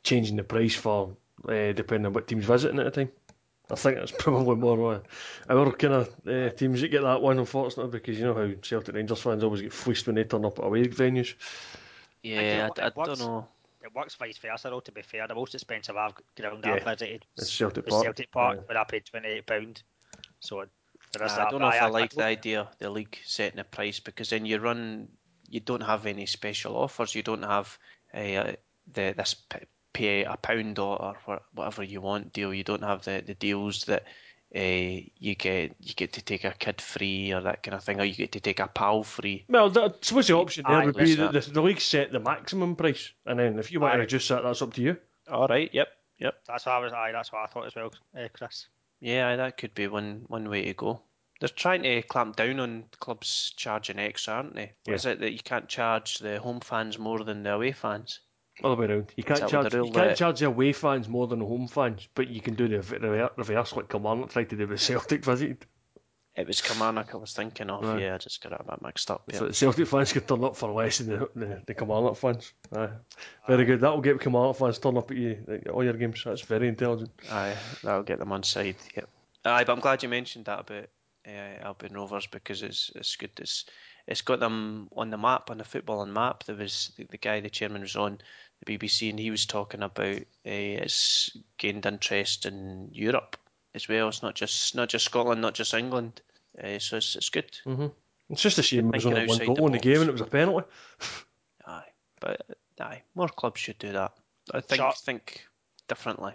D: changing the price for uh, depending on what team's visiting at the time. I think that's probably more uh, our kind of uh, teams that get that one, unfortunately, because you know how Celtic Rangers fans always get fleeced when they turn up at away venues.
B: Yeah,
C: it
B: I, I
C: works.
B: don't know.
C: It works vice versa, though, to be fair. The most expensive I've ground
D: Yeah.
C: I've visited
D: It's Celtic Park.
C: Celtic Park,
D: Aye.
C: where I paid £28. So there is
B: I
C: that.
B: don't
C: but
B: know if I
C: I
B: like the idea of the league setting a price because then you run, you don't have any special offers. You don't have uh, the this pay a pound or, or whatever you want deal. You don't have the, the deals that uh, you get you get to take a kid free or that kind of thing, or you get to take a pal free.
D: Well, that, I suppose the option there
C: Aye,
D: would be
B: that's
D: that the, the league set the maximum price, and then if you want to reduce that, that's up to you.
B: All right. Yep. Yep.
C: That's what I was. Aye, that's what I thought as well, uh, Chris.
B: Yeah, that could be one one way to go. They're trying to clamp down on clubs charging extra, aren't they?
D: Yeah.
B: Is it that you can't charge the home fans more than the away fans?
D: Other way around. You can't charge.
B: the
D: You can't charge the away fans more than the home fans, but you can do the reverse like Kilmarnock tried to do with Celtic visited.
B: It was Kilmarnock I was thinking of.
D: Aye.
B: Yeah, I just got it a bit mixed up. Yeah.
D: So the Celtic fans could turn up for less than the, the, the Kilmarnock fans. Aye. Very good. That will get Kilmarnock fans turn up at you all your games. That's very intelligent.
B: Aye, that'll get them on side. Yep. Aye, but I'm glad you mentioned that about uh, Albion Rovers because it's it's good. It's it's got them on the map on the footballing map. There was the, the guy, the chairman, was on the BBC and he was talking about uh, it's gained interest in Europe as well. It's not just not just Scotland, not just England. Uh, so it's it's good.
D: Mm-hmm. It's just a shame there was
B: Thinking
D: only one goal
B: the
D: in the game and it was a penalty.
B: Aye, but aye, more clubs should do that. I think
C: Sure.
B: think differently.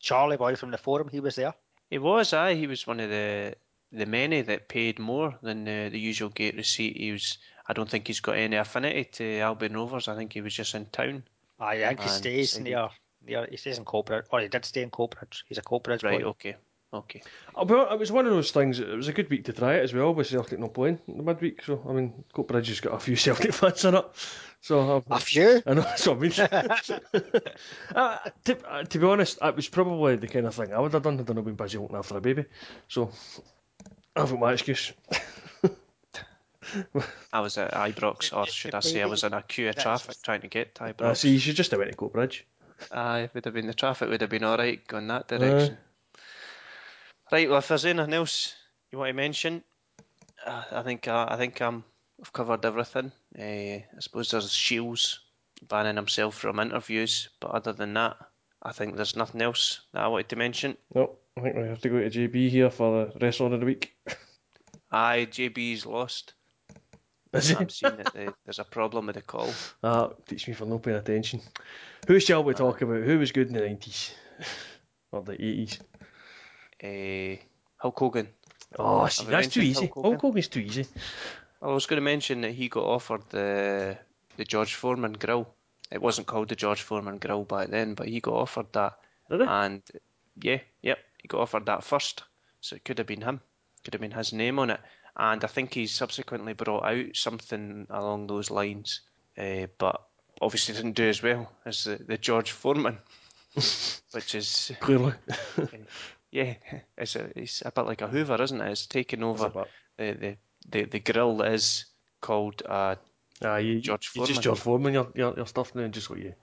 C: Charlie Boy from the forum, he was there.
B: He was, aye. He was one of the the many that paid more than the, the usual gate receipt. He was. I don't think he's got any affinity to Albion Rovers. I think he was just in town.
C: Aye, I think he stays
B: so
C: near, near. He stays in Coatbridge, or he did stay in Coatbridge. He's a Coatbridge
B: Right.
C: boy.
B: Okay. Okay.
D: Oh, Well, it was one of those things. It was a good week to try it as well, with Celtic not playing in the midweek. So I mean, Coatbridge has got a few Celtic fans in it. So
C: A
D: I've,
C: few.
D: I know that's what I mean. uh, to, uh, to be honest, it was probably the kind of thing I would have done had I not been busy looking after a baby. So I've got my excuse.
B: I was at Ibrox, or should I say, I was in a queue of traffic trying to get to
D: Uh,
B: Ibrox.
D: see, you should just have went to Coatbridge.
B: Aye, would have been the traffic would have been all right going that direction. Right. Well, if there's anything else you want to mention, uh, I think uh, I think um, I've covered everything. Uh, I suppose there's Shiels banning himself from interviews, but other than that, I think there's nothing else that I wanted to mention.
D: No, I think we have to go to JB here for the rest of the week.
B: Aye, JB's lost.
D: He?
B: I'm seeing that the, there's a problem with the call.
D: Ah, teach me for not paying attention. Who shall we talk about? Who was good in the 90s? or the 80s?
B: Uh, Hulk Hogan.
D: Oh, see, that's too easy.
B: Hulk Hogan?
D: Hulk Hogan's too easy.
B: I was going to mention that he got offered the the George Foreman grill. It wasn't called the George Foreman grill back then, but he got offered that,
D: Did he?
B: and yeah, yep, he got offered that first. So it could have been him. Could have been his name on it. And I think he subsequently brought out something along those lines, uh, but obviously didn't do as well as the, the George Foreman, which is
D: Clearly.
B: yeah, it's a it's a bit like a Hoover, isn't it? It's taken over the the the, the grill that is called uh,
D: ah, you,
B: George Foreman.
D: you just. George Foreman, your, your, your stuff now, just like you,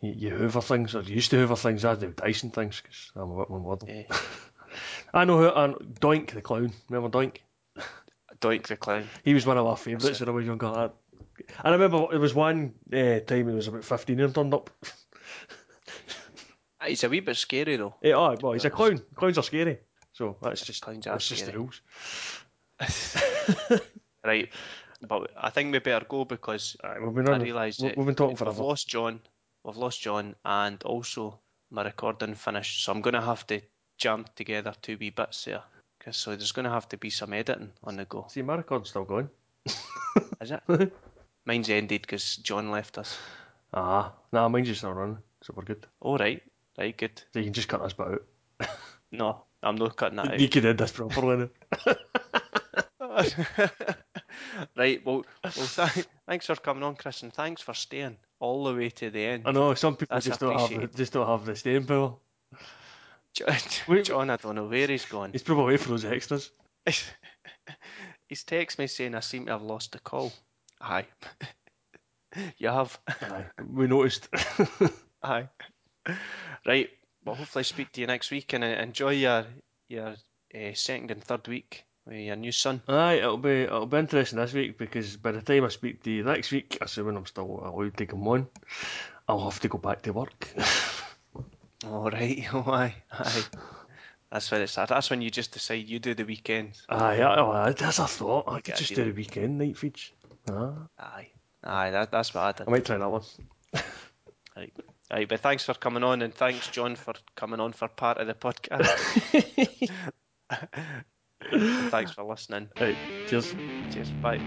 D: you, you hoover things, or you used to hoover things, I do Dyson things, because I'm a bit one word.
B: eh,
D: I know who, uh, Doink the clown, remember Doink?
B: Doink the Clown.
D: He was one of our favourites when I was younger. I, I remember there was one uh, time he was about 15 and turned up.
B: Ah, He's a wee bit scary though.
D: Eh, oh, well, he's a clown. Clowns are scary. So that's just,
B: Clowns
D: that's just the rules.
B: Right, but I think we better go because
D: Aye, we've been,
B: I realised
D: we-
B: that
D: we've been talking
B: we've lost John. We've lost John, and also my recording finished. So I'm going to have to jam together two wee bits there. So there's going to have to be some editing on the go.
D: See, my record's still going.
B: Is it? Mine's ended because John left us.
D: Ah, nah, mine's just still running, so we're good.
B: All right, right, good.
D: So you can just cut this bit out.
B: No, I'm not cutting that out.
D: You could edit this properly
B: right, well, well th- thanks for coming on, Chris, and thanks for staying all the way to the end.
D: I know some people
B: That's
D: just don't have the, just don't have the staying power.
B: John,
D: Wait.
B: John, I don't know where he's gone.
D: He's probably away for those extras.
B: he's texted me saying I seem to have lost the call. Aye. you have.
D: Aye, we noticed.
B: Aye. Right. Well, hopefully speak to you next week and uh, enjoy your your uh, second and third week with your new son.
D: Aye, it'll be it'll be interesting this week because by the time I speak to you next week, assuming I'm still allowed to come on, I'll have to go back to work.
B: All right. Oh, aye. Aye. That's when it's That's when you just decide you do the weekends.
D: Aye, aye, aye, that's a thought. I could just do the weekend night feeds. Ah,
B: Aye. Aye. That, that's what I did.
D: I might try that one.
B: Right. Right, but thanks for coming on, and thanks John for coming on for part of the podcast. thanks for listening.
D: Right, cheers.
B: Cheers. Bye.